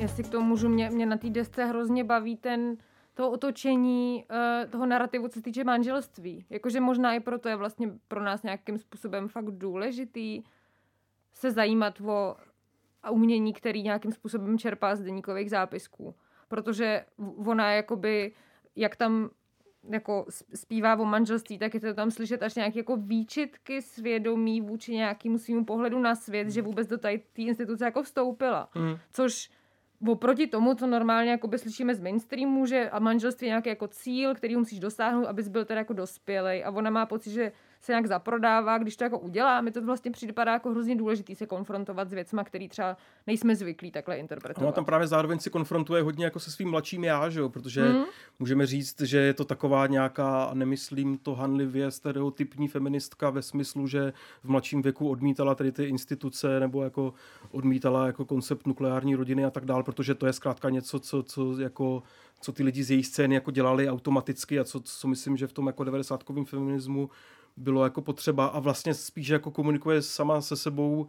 Jestli k tomu můžu, mě, mě na té desce hrozně baví ten, to otočení uh, toho narrativu, co se týče manželství. Jakože možná i proto je vlastně pro nás nějakým způsobem fakt důležitý se zajímat o umění, který nějakým způsobem čerpá z deníkových zápisků. Protože ona jakoby, jak tam jako zpívá o manželství, tak je to tam slyšet až nějaké jako výčitky svědomí vůči nějakému svýmu pohledu na svět, že vůbec do té té instituce jako vstoupila. Mm. Což oproti tomu, co normálně jakoby slyšíme z mainstreamu, že a manželství je nějaký jako cíl, který musíš dosáhnout, abys byl teda jako dospělej. A ona má pocit, že se nějak zaprodává, když to jako udělá, mi to vlastně připadá jako hrozně důležitý se konfrontovat s věcma, který třeba nejsme zvyklí takhle interpretovat. Ona tam právě zároveň si konfrontuje hodně jako se svým mladším já, že jo? protože Hmm? můžeme říct, že je to taková nějaká, a nemyslím to hanlivě, stereotypní feministka ve smyslu, že v mladším věku odmítala tady ty instituce nebo jako odmítala jako koncept nukleární rodiny a tak dál, protože to je zkrátka něco, co, co jako co ty lidi z její scény jako dělali automaticky a co, co myslím, že v tom jako 90 feminismu bylo jako potřeba a vlastně spíš jako komunikuje sama se sebou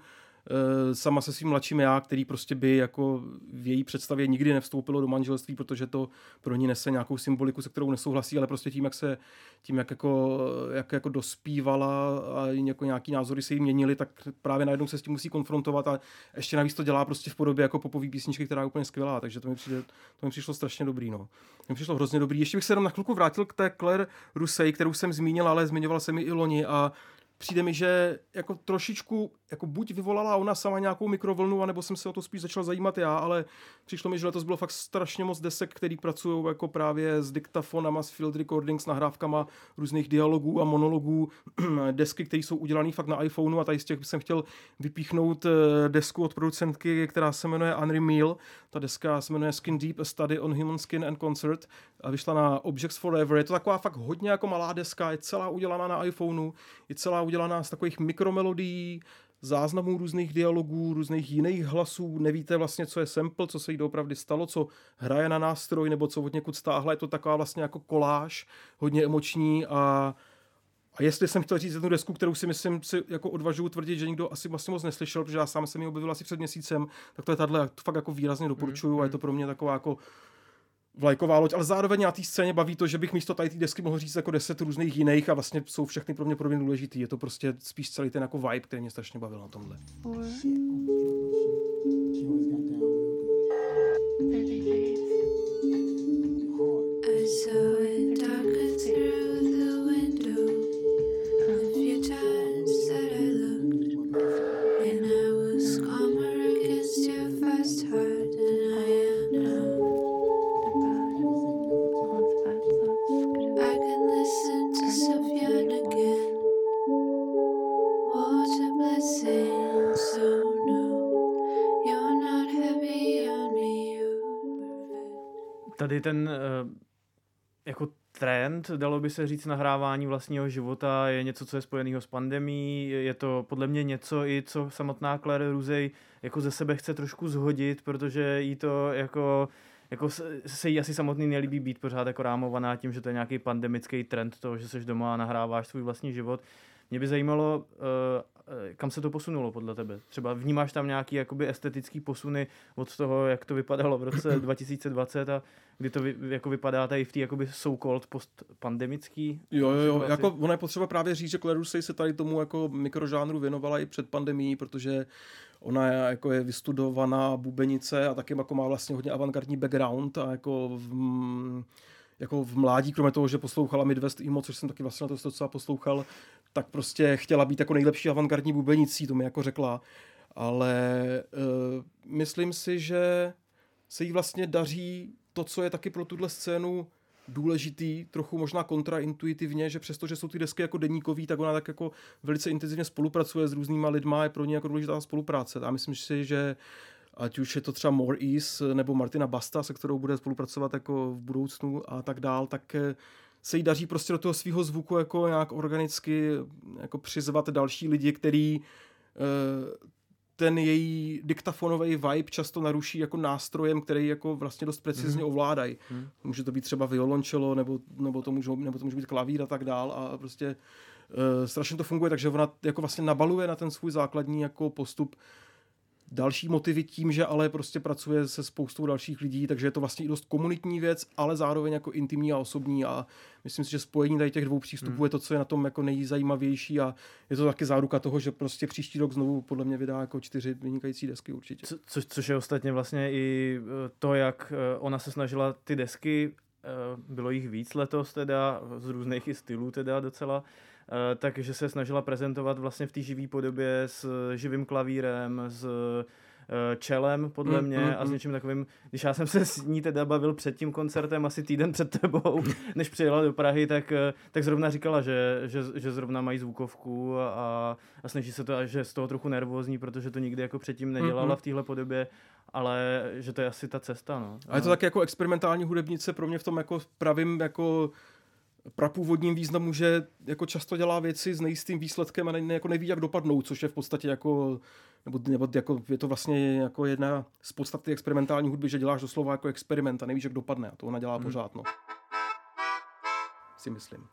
sama se svým mladším já, který prostě by jako v její představě nikdy nevstoupilo do manželství, protože to pro ní nese nějakou symboliku, se kterou nesouhlasí, ale prostě tím, jak se, tím, jak jako, jak jako dospívala a jako nějaký názory se jí měnily, tak právě najednou se s tím musí konfrontovat a ještě navíc to dělá prostě v podobě jako popový písničky, která je úplně skvělá, takže to mi, přijde, to mi přišlo strašně dobrý, no. To mi přišlo hrozně dobrý. Ještě bych se jenom na chvilku vrátil k té Claire Rusey, kterou jsem zmínil, ale zmiňoval jsem ji i loni a přijde mi, že jako trošičku, jako buď vyvolala ona sama nějakou mikrovlnu, anebo jsem se o to spíš začal zajímat já, ale přišlo mi, že letos bylo fakt strašně moc desek, který pracují jako právě s diktafonama, s field recording, s nahrávkama různých dialogů a monologů, <clears throat> desky, které jsou udělané fakt na iPhoneu a tady z těch jsem chtěl vypíchnout eh, desku od producentky, která se jmenuje Henry Meal. Ta deska se jmenuje Skin Deep, A Study on Human Skin and Concert a vyšla na Objects Forever. Je to taková fakt hodně jako malá deska, je celá udělaná na iPhoneu, je celá udělaná z takových mikromelodií, záznamů různých dialogů, různých jiných hlasů, nevíte vlastně, co je sample, co se jí doopravdy stalo, co hraje na nástroj, nebo co od někud stáhla, je to taková vlastně jako koláž, hodně emoční. A a jestli jsem chtěl říct jednu desku, kterou si myslím, si jako odvažuji tvrdit, že nikdo asi vlastně moc neslyšel, protože já sám jsem ji objevil asi před měsícem, tak to je tahle, to fakt jako výrazně doporučuju a je to pro mě taková jako vlajková loď, ale zároveň na té scéně baví to, že bych místo tady té desky mohl říct jako deset různých jiných a vlastně jsou všechny pro mě pro mě důležitý. Je to prostě spíš celý ten jako vibe, který mě strašně bavil na tomhle. I trend, dalo by se říct, nahrávání vlastního života je něco, co je spojeného s pandemí. Je to podle mě něco i, co samotná Claire Ruzej jako ze sebe chce trošku zhodit, protože jí to jako jako se- jí asi samotný nelíbí být pořád jako rámovaná tím, že to je nějaký pandemický trend toho, že jsi doma a nahráváš svůj vlastní život. Mě by zajímalo, eh, kam se to posunulo podle tebe. Třeba vnímáš tam nějaký jakoby estetický posuny od toho, jak to vypadalo v roce <clears throat> 2020 a kdy to vy, jako vypadá tady v té jakoby so-called postpandemický Jo, jo, jo. Jako, ono je potřeba právě říct, že Claire Rusey se tady tomu jako mikrožánru věnovala i před pandemií, protože ona je, jako je vystudovaná bubenice a taky jako má vlastně hodně avantgardní background a jako v, mm, jako v mládí, kromě toho, že poslouchala Midwest Emo, což jsem taky vlastně na to docela poslouchal, tak prostě chtěla být jako nejlepší avantgardní bubenicí, to mi jako řekla. Ale uh, myslím si, že se jí vlastně daří to, co je taky pro tuhle scénu důležitý, trochu možná kontraintuitivně, že přestože jsou ty desky jako deníkový, tak ona tak jako velice intenzivně spolupracuje s různýma lidma, je pro ně jako důležitá spolupráce. A myslím si, že ať už je to třeba More Ease nebo Martina Basta, se kterou bude spolupracovat jako v budoucnu a tak dál, tak eh, se jí daří prostě do toho svého zvuku jako nějak organicky jako přizvat další lidi, který eh, ten její diktafonový vibe často naruší jako nástrojem, který jako vlastně dost precizně Mhm. ovládají. Mhm. Může to být třeba violončelo, nebo, nebo, to, můžou, nebo to může být klavír a tak dál a prostě uh, strašně to funguje, takže ona jako vlastně nabaluje na ten svůj základní jako postup další motivy tím, že ale prostě pracuje se spoustou dalších lidí, takže je to vlastně i dost komunitní věc, ale zároveň jako intimní a osobní a myslím si, že spojení tady těch dvou přístupů Hmm. je to, co je na tom jako nejzajímavější a je to taky záruka toho, že prostě příští rok znovu podle mě vydá jako čtyři vynikající desky určitě. Co, což, což je ostatně vlastně i eh, to, jak eh, ona se snažila ty desky, eh, bylo jich víc letos teda, z různých i stylů teda docela, takže se snažila prezentovat vlastně v té živé podobě s živým klavírem, s eh, čelem, podle Mm, mě, mm, a s mm. něčím takovým. Když já jsem se s ní teda bavil před tím koncertem, asi týden před tebou, <laughs> než přijela do Prahy, tak, eh, tak zrovna říkala, že, že, že zrovna mají zvukovku a, a snaží se to, a že z toho trochu nervózní, protože to nikdy jako předtím nedělala Mhm. v téhle podobě, ale že to je asi ta cesta, no. A je to taky jako experimentální hudebnice pro mě v tom jako pravým jako prapůvodním významu, že jako často dělá věci s nejistým výsledkem a ne, jako neví, jak dopadnou, což je v podstatě jako, nebo, nebo jako, je to vlastně jako jedna z podstaty experimentální hudby, že děláš doslova jako experiment a nevíš, jak dopadne a to ona dělá Mhm. pořád, no. Si myslím.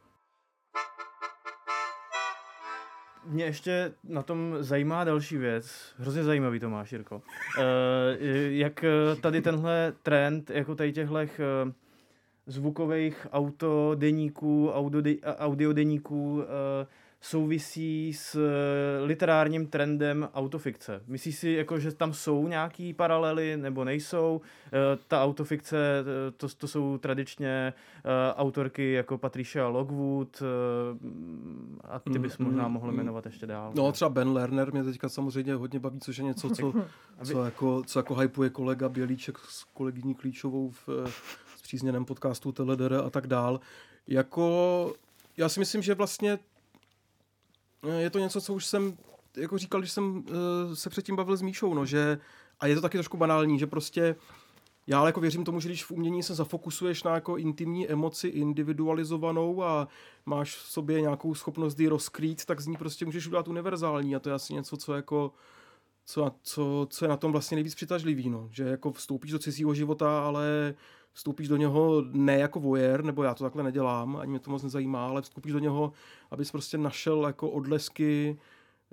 Mě ještě na tom zajímá další věc. Hrozně zajímavý to máš, Jirko. Uh, jak eh, tady tenhle trend, jako tady těchto uh, zvukových autodeníků, audiode, audiodeníků uh, souvisí s eh, literárním trendem autofikce. Myslíš si, jako, že tam jsou nějaký paralely nebo nejsou? Eh, Ta autofikce, eh, to, to jsou tradičně eh, autorky jako Patricia Lockwood eh, a ty bys Mm, možná mm, mohl mm. jmenovat ještě dál. No třeba Ben Lerner mě teďka samozřejmě hodně baví, což je něco, co, <laughs> co, jako, co jako hypuje kolega Bělíček s kolegyní Klíčovou v eh, zpřízněném podcastu Teledere a tak dál. Jako, já si myslím, že vlastně eh, je to něco, co už jsem jako říkal, když jsem uh, se předtím bavil s Míšou, no, že, a je to taky trošku banální, že prostě já ale jako věřím tomu, že když v umění se zafokusuješ na jako intimní emoci individualizovanou a máš v sobě nějakou schopnost ji rozkrýt, tak z ní prostě můžeš udělat univerzální a to je asi něco, co jako co, co, co je na tom vlastně nejvíc přitažlivý, no. že jako vstoupíš do cizího života, ale vstoupíš do něho ne jako voyeur, nebo já to takhle nedělám, ani mě to moc nezajímá, ale vstoupíš do něho, abys prostě našel jako odlesky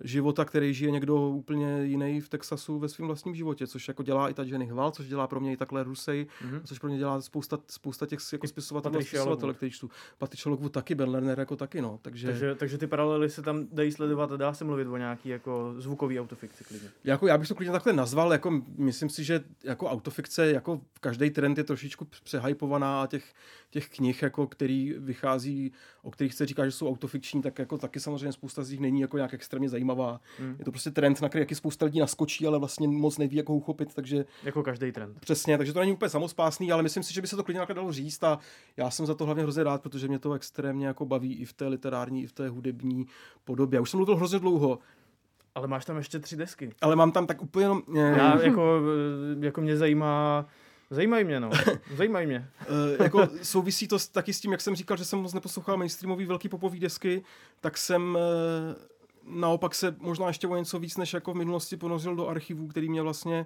života, který žije někdo úplně jiný v Texasu ve svém vlastním životě, což jako dělá i ta Jenny Hval, což dělá pro mě i takhle Rusej, Mhm. což pro mě dělá spousta, spousta těch jako spisovatelů a spisovatelek, Lockwood. který čtu. Patricia Lockwood taky, Ben Lerner jako taky, no. Takže, Takže, takže ty paralely se tam dají sledovat a dá se mluvit o nějaký jako zvukový autofikci klidně. Jako já bych to klidně takhle nazval, jako myslím si, že jako autofikce, jako každý trend je trošičku přehypovaná a těch, těch knih, jako který vychází, o kterých se říká, že jsou autofikční, tak jako taky samozřejmě spousta z nich není jako nějak extrémně zajímavá. Hmm. Je to prostě trend, na který jaký spousta lidí naskočí, ale vlastně moc neví, jak ho uchopit, takže Jako každý trend. přesně, takže to není úplně samospásný, ale myslím si, že by se to klidně dalo říct a já jsem za to hlavně hrozně rád, protože mě to extrémně jako baví i v té literární, i v té hudební podobě. Já už jsem mluvil hrozně dlouho, Ale máš tam ještě tři desky. ale mám tam tak úplně jenom... eh, Já jako, eh, jako mě zajímá Zajímají mě, no. <laughs> Zajímají mě. Uh, jako souvisí to s, taky s tím, jak jsem říkal, že jsem moc neposlouchal mainstreamový velký popový desky, tak jsem uh, naopak se možná ještě o něco víc než jako v minulosti ponořil do archivů, který mě vlastně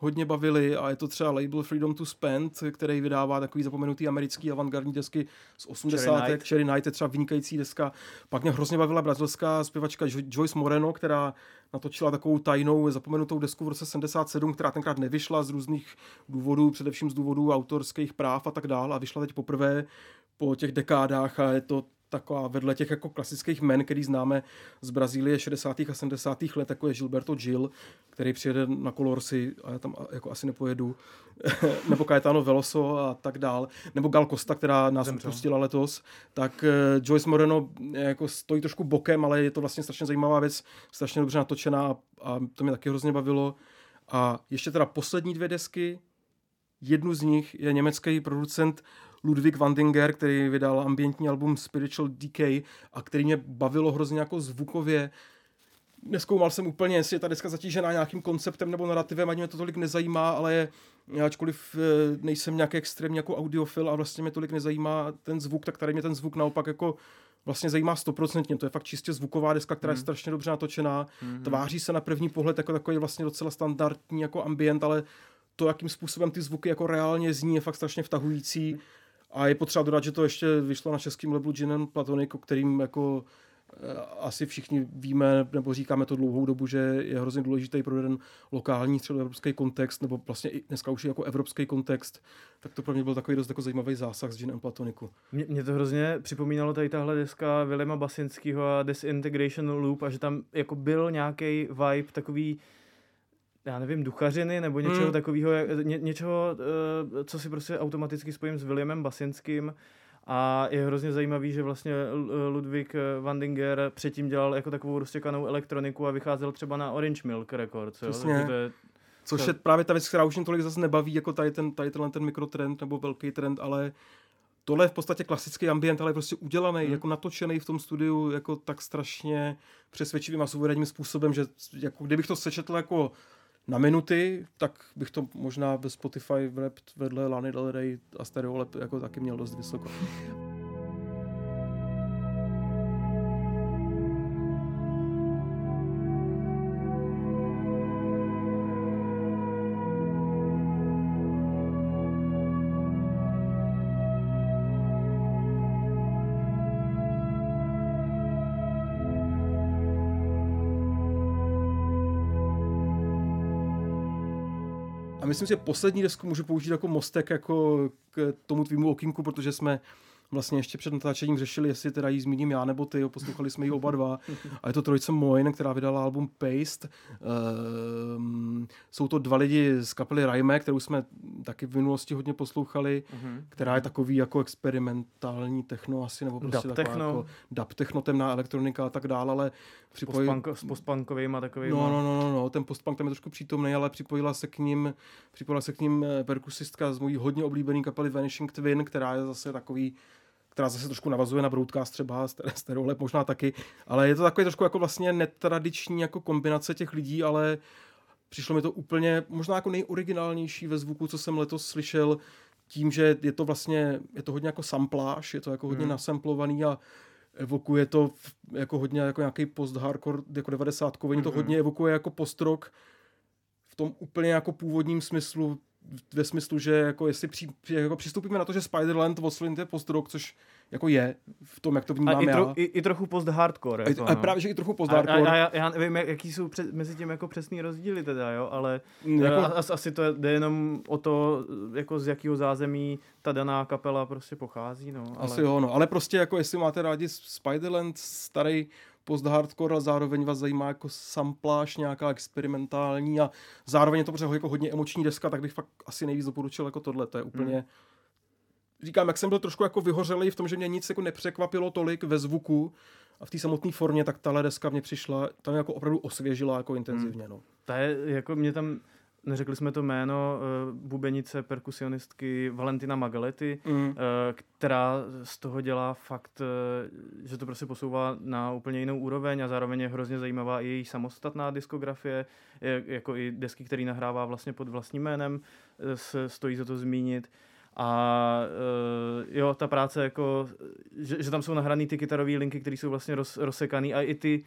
hodně bavili a je to třeba label Freedom to Spend, který vydává takový zapomenutý americký avantgardní desky z 80. Cherry Cherry Night. Cherry Night je třeba vynikající deska. Pak mě hrozně bavila brazilská zpěvačka Jo- Joyce Moreno, která natočila takovou tajnou zapomenutou desku v roce 77, která tenkrát nevyšla z různých důvodů, především z důvodů autorských práv a tak dále a vyšla teď poprvé po těch dekádách a je to taková vedle těch jako klasických men, který známe z Brazílie 60. a 70. let, jako je Gilberto Gil, který přijede na Colorsi a já tam jako asi nepojedu, <laughs> nebo Caetano Veloso a tak dál, nebo Gal Costa, která nás Zemřel. opustila letos, tak eh, Joyce Moreno eh, jako stojí trošku bokem, ale je to vlastně strašně zajímavá věc, strašně dobře natočená a, a to mě taky hrozně bavilo. A ještě teda poslední dvě desky, jednu z nich je německý producent Ludwig Wandinger, který vydal ambientní album Spiritual Decay a který mě bavilo hrozně jako zvukově. Neskoumal jsem úplně, jestli je ta deska zatížená nějakým konceptem nebo narrativem, ani mě to tolik nezajímá, ale já ačkoliv eh, nejsem nějaký extrémní jako audiofil a vlastně mě tolik nezajímá ten zvuk, tak tady mě ten zvuk naopak jako vlastně zajímá stoprocentně. To je fakt čistě zvuková deska, která je strašně dobře natočená. Tváří se na první pohled jako takový vlastně docela standardní jako ambient, ale to, jakým způsobem ty zvuky jako reálně zní, je fakt strašně vtahující. A je potřeba dodat, že to ještě vyšlo na českém labelu Gin Platonic, o kterým jako eh, asi všichni víme, nebo říkáme to dlouhou dobu, že je hrozně důležitý pro jeden lokální středoevropský kontext, nebo vlastně i dneska už jako evropský kontext, tak to pro mě byl takový dost jako zajímavý zásah z Gin Platoniku. Mě, mě to hrozně připomínalo tady tahle deska Willema Basinského a Disintegration Loop a že tam jako byl nějaký vibe takový já nevím, duchařiny nebo něčeho Hmm. takového, ně, něčeho, eh, co si prostě automaticky spojím s Williamem Basinským a je hrozně zajímavý, že vlastně Ludwig Wandinger předtím dělal jako takovou roztěkanou elektroniku a vycházel třeba na Orange Milk Records. Jo? Přesně. Takže to je, Což je právě ta věc, která už mě tolik zase nebaví, jako tady, ten, tady tenhle ten mikrotrend nebo velký trend, ale tohle je v podstatě klasický ambient, ale je prostě udělaný, Hmm. jako natočený v tom studiu jako tak strašně přesvědčivým a suverénním způsobem, že jako kdybych to sečetl jako na minuty, tak bych to možná ve Spotify vedle Lany Del Rey a Stereo jako taky měl dost vysoko. Myslím si, že poslední desku můžu použít jako mostek jako k tomu tvýmu okinku, protože jsme vlastně ještě před natáčením řešili, jestli teda jí zmíním já nebo ty, jo, poslouchali jsme ji oba dva. A je to trojice Moin, která vydala album Paste. Um, jsou to dva lidi z kapely Rajme, kterou jsme taky v minulosti hodně poslouchali, Mhm. která je takový jako experimentální techno asi, nebo prostě Dub techno. jako dub techno, temná elektronika a tak dále, ale připojí... Postpunk, s postpunkovými takovými. No, no, no, no, no, ten postpunk tam je trošku přítomný, ale připojila se k ním, připojila se k ním eh, perkusistka z mojí hodně oblíbený kapely Vanishing Twin, která je zase takový která zase trošku navazuje na Broadcast třeba, Ster- Stereo Lab možná taky, ale je to takový trošku jako vlastně netradiční jako kombinace těch lidí, ale přišlo mi to úplně možná jako nejoriginálnější ve zvuku, co jsem letos slyšel, tím, že je to vlastně, je to hodně jako sampláž, je to jako hodně Hmm. nasamplovaný a evokuje to jako hodně jako nějaký post-hardcore, jako 90 to Mhm. hodně evokuje jako post-rock v tom úplně jako původním smyslu, ve smyslu, že jako jestli při, jako přistoupíme na to, že Spiderland Slint je post-rock, což jako je v tom, jak to A vnímám i, já. tro, i, i trochu post-hardcore. A, Jako, a no. právě, že i trochu a, a, post-hardcore. a, já, já nevím, jak- jaký jsou před, mezi tím jako přesný rozdíly teda, jo, ale jako, jako... as, asi to jde jenom o to, jako z jakého zázemí ta daná kapela prostě pochází, no. Ale... Asi jo, no. Ale prostě jako jestli máte rádi Spiderland, starý post-hardcore, ale zároveň vás zajímá jako sampláž nějaká experimentální a zároveň je to prostě jako hodně emoční deska, tak bych fakt asi nejvíc doporučil jako tohle. To je úplně... Hmm. Říkám, jak jsem byl trošku jako vyhořelý v tom, že mě nic jako nepřekvapilo tolik ve zvuku a v té samotné formě, tak tahle deska mě přišla, tam jako opravdu osvěžila jako intenzivně. No. Ta je, jako mě tam neřekli jsme to jméno uh, bubenice, perkusionistky Valentina Magaletti, Mm. uh, která z toho dělá fakt, uh, že to prostě posouvá na úplně jinou úroveň a zároveň je hrozně zajímavá i její samostatná diskografie, jako i desky, který nahrává vlastně pod vlastním jménem, eh, se stojí za to zmínit. A uh, jo, ta práce jako, že, že tam jsou nahrané ty kytarové linky, které jsou vlastně roz, rozsekané a i ty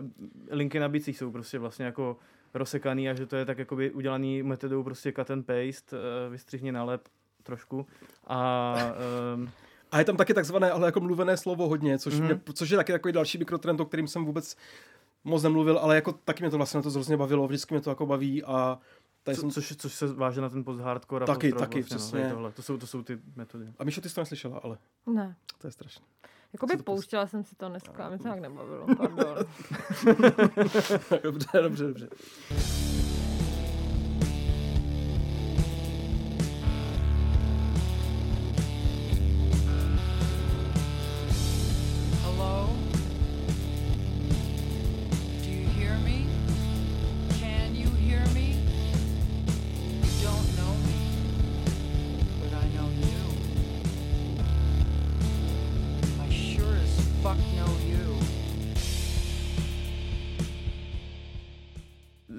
uh, linky na bicích jsou prostě vlastně jako rozsekaný a že to je tak jakoby udělaný metodou prostě cut and paste, uh, vystřihni nalep trošku a um, A je tam taky takzvané, ale jako mluvené slovo hodně, což, Mhm. mm-hmm. mě, což je taky takový další mikrotrend, o kterým jsem vůbec moc nemluvil, ale jako taky mě to vlastně na to hrozně bavilo, vždycky mě to jako baví a tady co, jsem... což, což se váže na ten post-hardcore a Taky, taky, vlastně, přesně. No, tohle. To, jsou, to jsou ty metody. A Míšo, ty jsi to neslyšela, ale Ne. to je strašné. Jakoby Co to pouštěla jsem si to dneska, a mě to nějak nebavilo. Pardon. <laughs> <laughs> <laughs> dobře, dobře, dobře.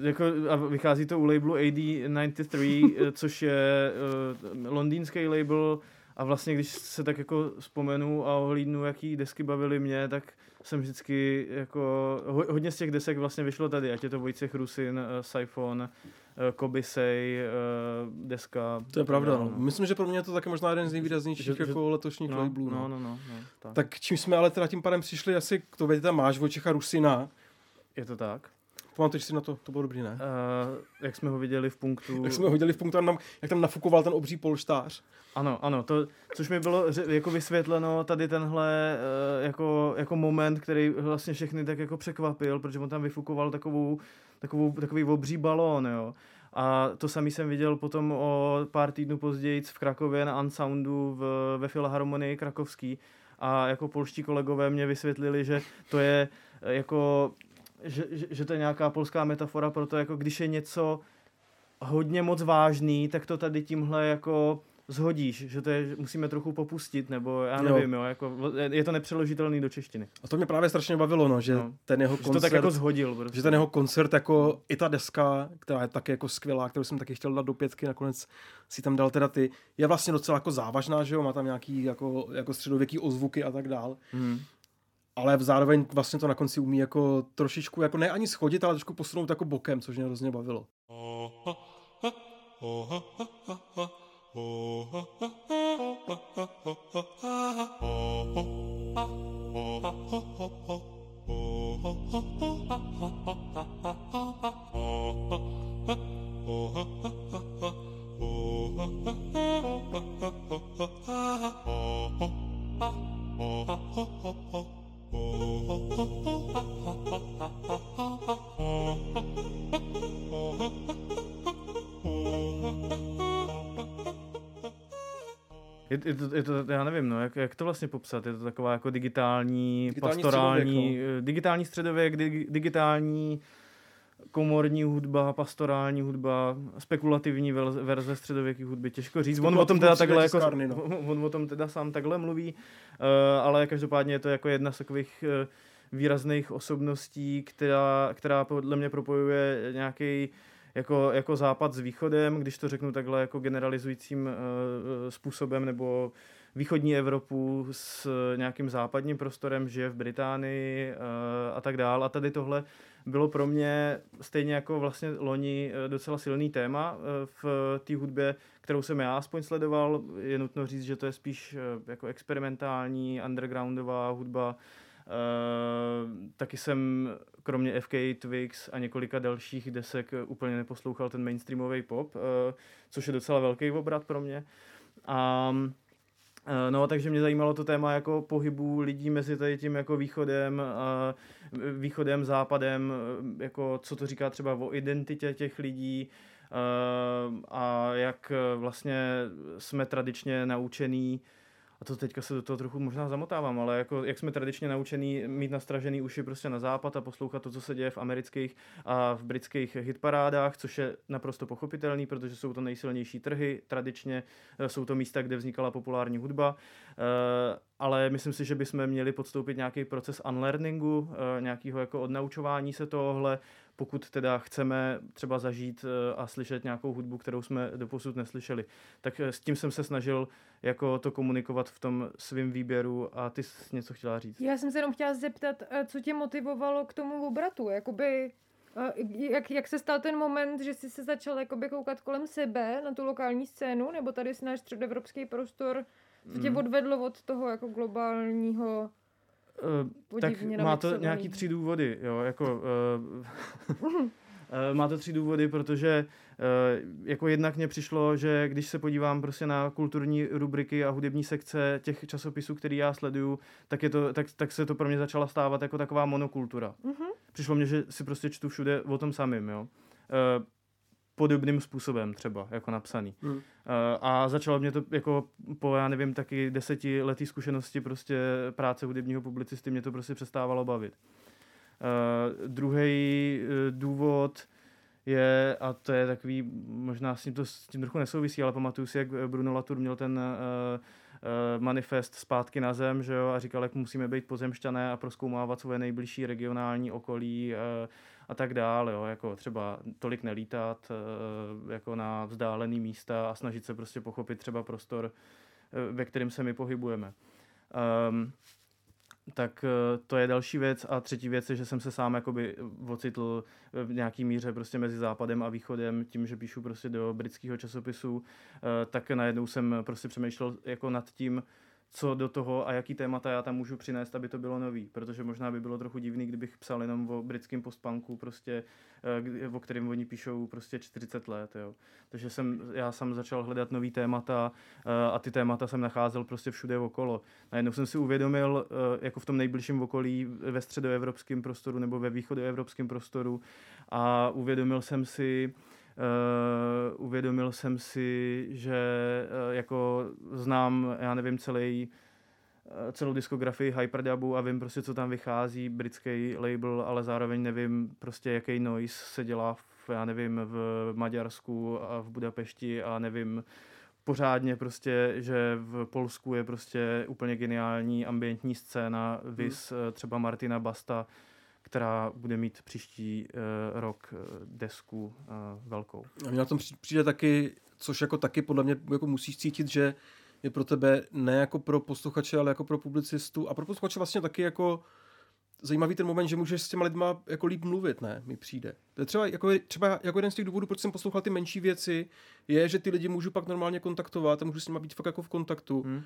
Jako, a vychází to u labelu AD93, <laughs> eh, což je uh, londýnský label a vlastně když se tak jako vzpomenu a ohlídnu, jaký desky bavily mě, tak jsem vždycky jako, ho, hodně z těch desek vlastně vyšlo tady, ať je to Vojtěch Rusin, uh, Siphon, uh, Kobisej, uh, deska. To je pravda. No, No. Myslím, že pro mě je to taky možná jeden z nejvýraznějších Že- že- jako letošních no, labelů. no, No. no, no, no, tak. Tak čím jsme ale teda tím pádem přišli asi k tobě, ty tam máš Vojtěcha Rusina. Je to tak. Pamatuješ si na to? To bylo dobrý, ne? Uh, jak jsme ho viděli v punktu. Jak jsme ho viděli v punktu, tam, jak tam nafukoval ten obří polštář. Ano, ano, to, což mi bylo jako vysvětleno tady tenhle uh, jako, jako moment, který vlastně všechny tak jako překvapil, protože on tam vyfukoval takovou, takovou, takový obří balón, jo. A to samý jsem viděl potom o pár týdnů později v Krakově na Unsoundu v, ve Filharmonii Krakovský. A jako polští kolegové mě vysvětlili, že to je eh, jako, že, že, že to je nějaká polská metafora pro to, jako když je něco hodně moc vážný, tak to tady tímhle jako zhodíš, že to je, že musíme trochu popustit, nebo já Jo. nevím, jo, jako, je to nepřeložitelný do češtiny. A to mě právě strašně bavilo, no, že No. ten jeho Že koncert... to tak jako zhodil. Prostě. že ten jeho koncert, jako i ta deska, která je taky jako skvělá, kterou jsem taky chtěl dát do pětky, nakonec si tam dal teda ty, je vlastně docela jako závažná, že jo, má tam nějaký jako, jako středověký ozvuky a tak dál, Hmm. Ale zároveň vlastně to na konci umí jako trošičku, jako ne ani schodit, ale trošku posunout jako bokem, což mě hrozně bavilo. <laughs> Je, je, to, je to, já nevím, no, jak, jak to vlastně popsat, je to taková jako digitální, Digitální pastorální, středověk, eh, digitální středověk, dig, digitální komorní hudba, pastorální hudba, spekulativní verze, středověké hudby, těžko říct. On o tom teda takhle jako, no. <laughs> on o tom teda sám takhle mluví, uh, ale každopádně je to jako jedna z takových uh, výrazných osobností, která, která podle mě propojuje nějaký jako, jako západ s východem, když to řeknu takhle jako generalizujícím uh, způsobem, nebo východní Evropu s nějakým západním prostorem, žije v Británii a tak dál. A tady tohle bylo pro mě stejně jako vlastně loni eh, docela silný téma eh, v té hudbě, kterou jsem já aspoň sledoval. Je nutno říct, že to je spíš eh, jako experimentální, undergroundová hudba. Taky jsem kromě FK Twix a několika dalších desek úplně neposlouchal ten mainstreamový pop, což je docela velký obrat pro mě. A Eh, No, takže mě zajímalo to téma jako pohybu lidí mezi tady tím jako východem, a východem, západem, eh, jako co to říká třeba o identitě těch lidí eh, a jak eh, vlastně jsme tradičně naučený a to teďka se do toho trochu možná zamotávám, ale jako, jak jsme tradičně naučení mít nastražený uši prostě na západ a poslouchat to, co se děje v amerických a v britských hitparádách, což je naprosto pochopitelný, protože jsou to nejsilnější trhy, tradičně eh, jsou to místa, kde vznikala populární hudba, eh, ale myslím si, že bychom měli podstoupit nějaký proces unlearningu, eh, nějakého jako odnaučování se tohohle, pokud teda chceme třeba zažít eh, a slyšet nějakou hudbu, kterou jsme doposud neslyšeli. Tak eh, s tím jsem se snažil jako to komunikovat v tom svém výběru a ty jsi něco chtěla říct. Já jsem se jenom chtěla zeptat, eh, co tě motivovalo k tomu obratu, jakoby, jak, jak se stal ten moment, že jsi se začal jakoby koukat kolem sebe na tu lokální scénu, nebo tady si náš středoevropský prostor, co tě Mm. odvedlo od toho jako globálního Eh, tak má to nějaký tři důvody, jo, jako... Uh, <laughs> <laughs> má to tři důvody, protože uh, jako jednak mě přišlo, že když se podívám prostě na kulturní rubriky a hudební sekce těch časopisů, který já sleduju, tak, je to, tak, tak se to pro mě začala stávat jako taková monokultura. Mhm. Přišlo mně, že si prostě čtu všude o tom samým, jo. Podobným způsobem třeba, jako napsaný. Hmm. Uh, a začalo mě to jako po, já nevím, taky desetiletý zkušenosti prostě práce hudebního publicisty, mě to prostě přestávalo bavit. Uh, Druhý uh, důvod je, a to je takový, možná s tím to s tím trochu nesouvisí, ale pamatuju si, jak Bruno Latour měl ten uh, uh, manifest zpátky na zem, že jo, a říkal, jak musíme být pozemšťané a proskoumávat svoje nejbližší regionální okolí uh, a tak dále, jo, jako třeba tolik nelítat uh, jako na vzdálený místa a snažit se prostě pochopit třeba prostor, uh, ve kterém se my pohybujeme. Um, tak eh, to je další věc. A třetí věc je, že jsem se sám jakoby ocitl v nějaký míře prostě mezi západem a východem, tím, že píšu prostě do britského časopisu, eh, tak najednou jsem prostě přemýšlel jako nad tím, co do toho a jaký témata já tam můžu přinést, aby to bylo nový. Protože možná by bylo trochu divný, kdybych psal jenom o britském postpunku, prostě, eh, o kterém oni píšou prostě 40 let. Jo. Takže jsem, já jsem začal hledat nový témata eh, a ty témata jsem nacházel prostě všude okolo. Najednou jsem si uvědomil, eh, jako v tom nejbližším okolí, ve středoevropském prostoru nebo ve východoevropském prostoru a uvědomil jsem si, Uh, uvědomil jsem si, že uh, jako znám, já nevím, celý, uh, celou diskografii Hyperdubu a vím prostě, co tam vychází, britský label, ale zároveň nevím prostě, jaký noise se dělá v, já nevím, v Maďarsku a v Budapešti a nevím pořádně prostě, že v Polsku je prostě úplně geniální ambientní scéna, vis hmm. třeba Martina Basta, která bude mít příští uh, rok uh, desku uh, velkou. A mně na tom při- přijde taky, což jako taky podle mě jako musíš cítit, že je pro tebe ne jako pro posluchače, ale jako pro publicistu a pro posluchače vlastně taky jako zajímavý ten moment, že můžeš s těma lidma jako líp mluvit, ne, mi přijde. To je třeba jako, třeba jako jeden z těch důvodů, proč jsem poslouchal ty menší věci, je, že ty lidi můžu pak normálně kontaktovat a můžu s nima být fakt jako v kontaktu Hmm.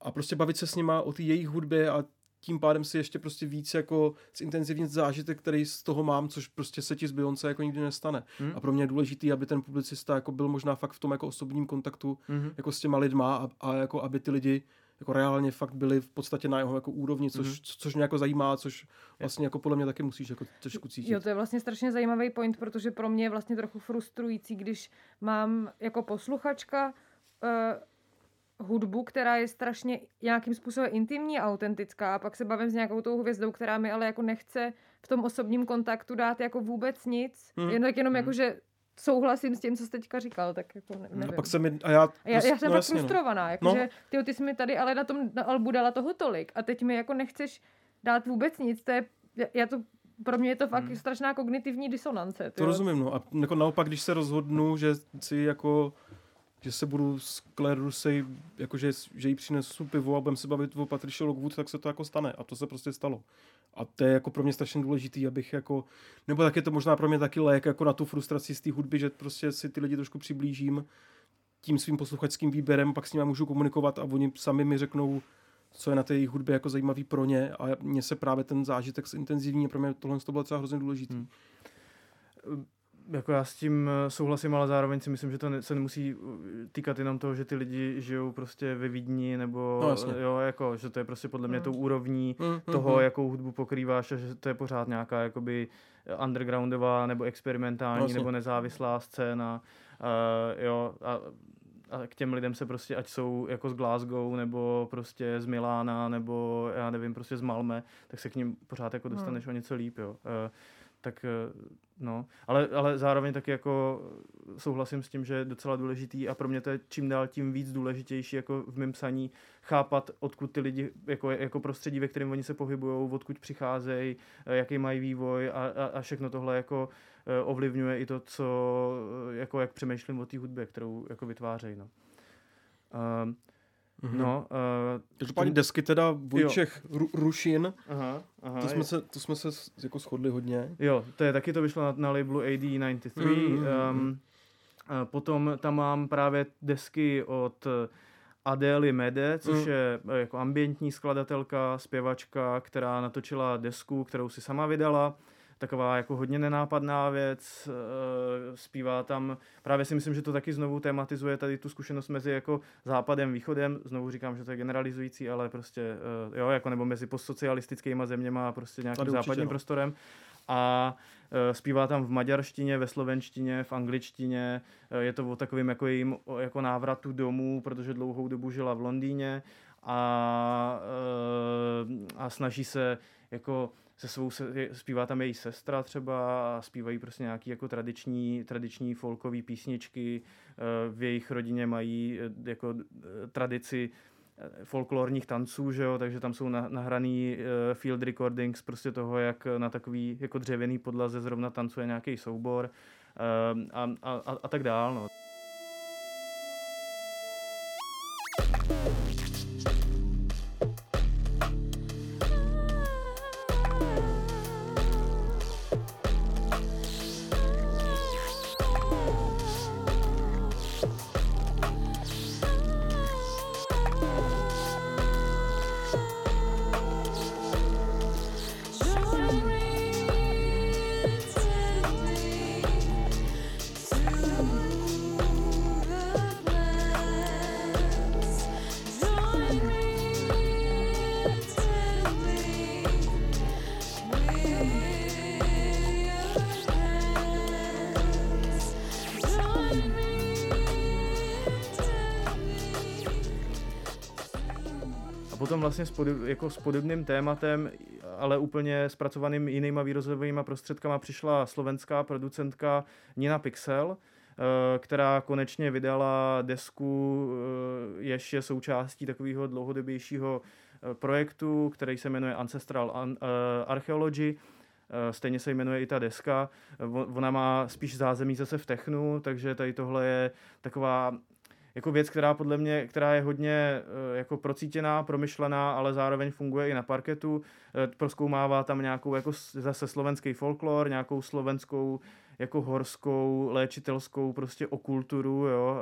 a prostě bavit se s nima o té jejich hudbě a tím pádem si ještě prostě víc jako zintenzivnit zážitek, který z toho mám, což prostě se ti z Beyoncé jako nikdy nestane. Hmm. A pro mě je důležitý, aby ten publicista jako byl možná fakt v tom jako osobním kontaktu Mhm. jako s těma lidma a, a jako aby ty lidi jako reálně fakt byli v podstatě na jeho jako úrovni, což, Mhm. co, což mě jako zajímá, což vlastně jako podle mě taky musíš jako trošku cítit. Jo, to je vlastně strašně zajímavý point, protože pro mě je vlastně trochu frustrující, když mám jako posluchačka uh, hudbu, která je strašně nějakým způsobem intimní a autentická a pak se bavím s nějakou tou hvězdou, která mi ale jako nechce v tom osobním kontaktu dát jako vůbec nic, Mhm. jen tak jenom Mhm. jako, že souhlasím s tím, co jsi teďka říkal, tak jako ne, nevím. a pak se mi, a já, A já, já jsem no jasně, no. frustrovaná, No. jakože ty, ty jsi mi tady ale na tom na albu dala toho tolik a teď mi jako nechceš dát vůbec nic, to je, já- já to, pro mě je to fakt Hmm. strašná kognitivní disonance. To rozumím, no. A jako naopak, když se rozhodnu, že si jako že se budu s Claire Rusey, jakože, že jí přinesu pivo a budeme se bavit o Patricia Lockwood, tak se to jako stane. A to se prostě stalo. A to je jako pro mě strašně důležitý, abych jako, nebo tak je to možná pro mě taky lék jako na tu frustraci z té hudby, že prostě si ty lidi trošku přiblížím tím svým posluchačským výběrem, pak s nimi můžu komunikovat a oni sami mi řeknou, co je na té jejich hudbě jako zajímavý pro ně a mně se právě ten zážitek zintenzivní, pro mě tohle to bylo třeba hrozně důležitý. Hmm. Jako já s tím eh, souhlasím, ale zároveň si myslím, že to se nemusí eh, týkat jenom toho, že ty lidi žijou prostě ve Vídni, nebo No, jasně. jo, jako, že to je prostě podle mě Hmm. tou úrovní Mm, toho, mm, jakou hudbu pokrýváš a že to je pořád nějaká jakoby undergroundová nebo experimentální Vlastně. nebo nezávislá scéna. Uh, jo, a, a k těm lidem se prostě, ať jsou jako z Glasgow, nebo prostě z Milána, nebo já nevím, prostě z Malme, tak se k ním pořád jako dostaneš o něco líp, jo. Eh, tak eh, no, ale, ale zároveň taky jako souhlasím s tím, že je docela důležitý a pro mě to je čím dál tím víc důležitější jako v mém psaní chápat, odkud ty lidi, jako, jako prostředí, ve kterém oni se pohybují, odkud přicházejí, eh, jaký mají vývoj a, a, a všechno tohle jako eh, ovlivňuje i to, co, jako jak přemýšlím o té hudbě, kterou jako vytvářejí, no. Um, Mhm. No, uh, Každopádně desky teda Vojčech Ru- Rušin, aha, aha, to jsme, je- se, to jsme se jako shodli hodně. Jo, to je taky to vyšlo na, na labelu AD93. Mm, mm, mm, Um, a potom tam mám právě desky od Adély Mede, což Mm. je eh, jako ambientní skladatelka, zpěvačka, která natočila desku, kterou si sama vydala. Taková jako hodně nenápadná věc, eh, zpívá tam, právě si myslím, že to taky znovu tematizuje tady tu zkušenost mezi jako západem, východem, znovu říkám, že to je generalizující, ale prostě, eh, jo, jako nebo mezi postsocialistickými zeměma a prostě nějakým Tady určitě, západním no. prostorem. A eh, zpívá tam v maďarštině, ve slovenštině, v angličtině. Je to o takovým jako jejím o- jako návratu domů, protože dlouhou dobu žila v Londýně a, a snaží se jako se svou, se, zpívá tam její sestra třeba a zpívají prostě nějaký jako tradiční, tradiční folkové písničky. Eh, V jejich rodině mají eh, jako eh, tradici folklorních tanců, že jo, takže tam jsou na- nahraný field recordings prostě toho, jak na takový jako dřevěný podlaze zrovna tancuje nějaký soubor a, a, a, a tak dál, no. Vlastně s, podob, jako s podobným tématem, ale úplně zpracovaným jinýma výrozovými prostředkama přišla slovenská producentka Nina Pixel, eh, která konečně vydala desku, eh, jež je součástí takového dlouhodobějšího eh, projektu, který se jmenuje Ancestral An- Archaeology. Stejně se jmenuje i ta deska. On- Ona má spíš zázemí zase v technu, takže tady tohle je taková jako věc, která podle mě, která je hodně eh, jako procítěná, promyšlená, ale zároveň funguje i na parketu. Eh, Proskoumává tam nějakou jako zase slovenský folklor, nějakou slovenskou jako horskou, léčitelskou prostě okulturu, jo.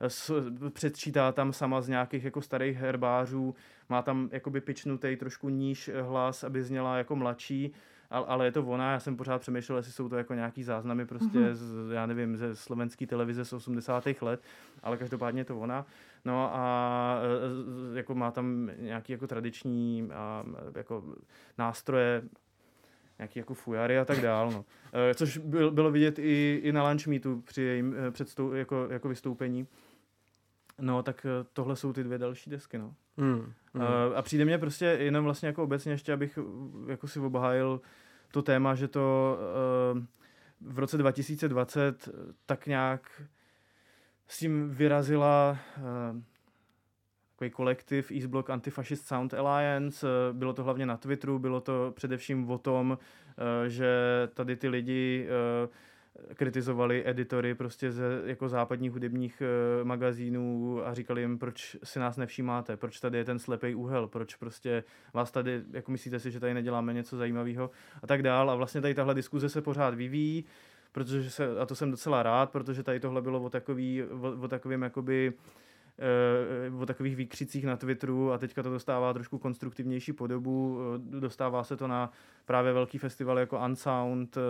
eh, Předčítá tam sama z nějakých jako starých herbářů, má tam jakoby pičnutý trošku níž hlas, aby zněla jako mladší, ale, ale je to ona, já jsem pořád přemýšlel, jestli jsou to jako nějaký záznamy prostě, Mhm. z, já nevím, ze slovenské televize z 80. let, ale každopádně je to ona. No a e, e, jako má tam nějaký jako tradiční a, jako nástroje, nějaký jako fujary a tak dál, no. E, Což byl, bylo vidět i, i na lunch meetu při jejím předstou, jako, jako vystoupení. No, tak tohle jsou ty dvě další desky, no. Mm. Uh, a přijde mně prostě jenom vlastně jako obecně ještě, abych uh, jako si obhájil to téma, že to uh, v roce 2020 tak nějak s tím vyrazila uh, takový kolektiv East Block Antifascist Sound Alliance. Bylo to hlavně na Twitteru, bylo to především o tom, že tady ty lidi kritizovali editory prostě ze jako západních hudebních uh, magazínů a říkali jim, proč si nás nevšímáte, proč tady je ten slepý úhel, proč prostě vás tady, jako myslíte si, že tady neděláme něco zajímavého a tak dál. A vlastně tady tahle diskuze se pořád vyvíjí, protože se, a to jsem docela rád, protože tady tohle bylo o, takový, o, o takovým jakoby o takových výkřicích na Twitteru a teďka to dostává trošku konstruktivnější podobu. Eh, Dostává se to na právě velký festival jako Unsound, eh,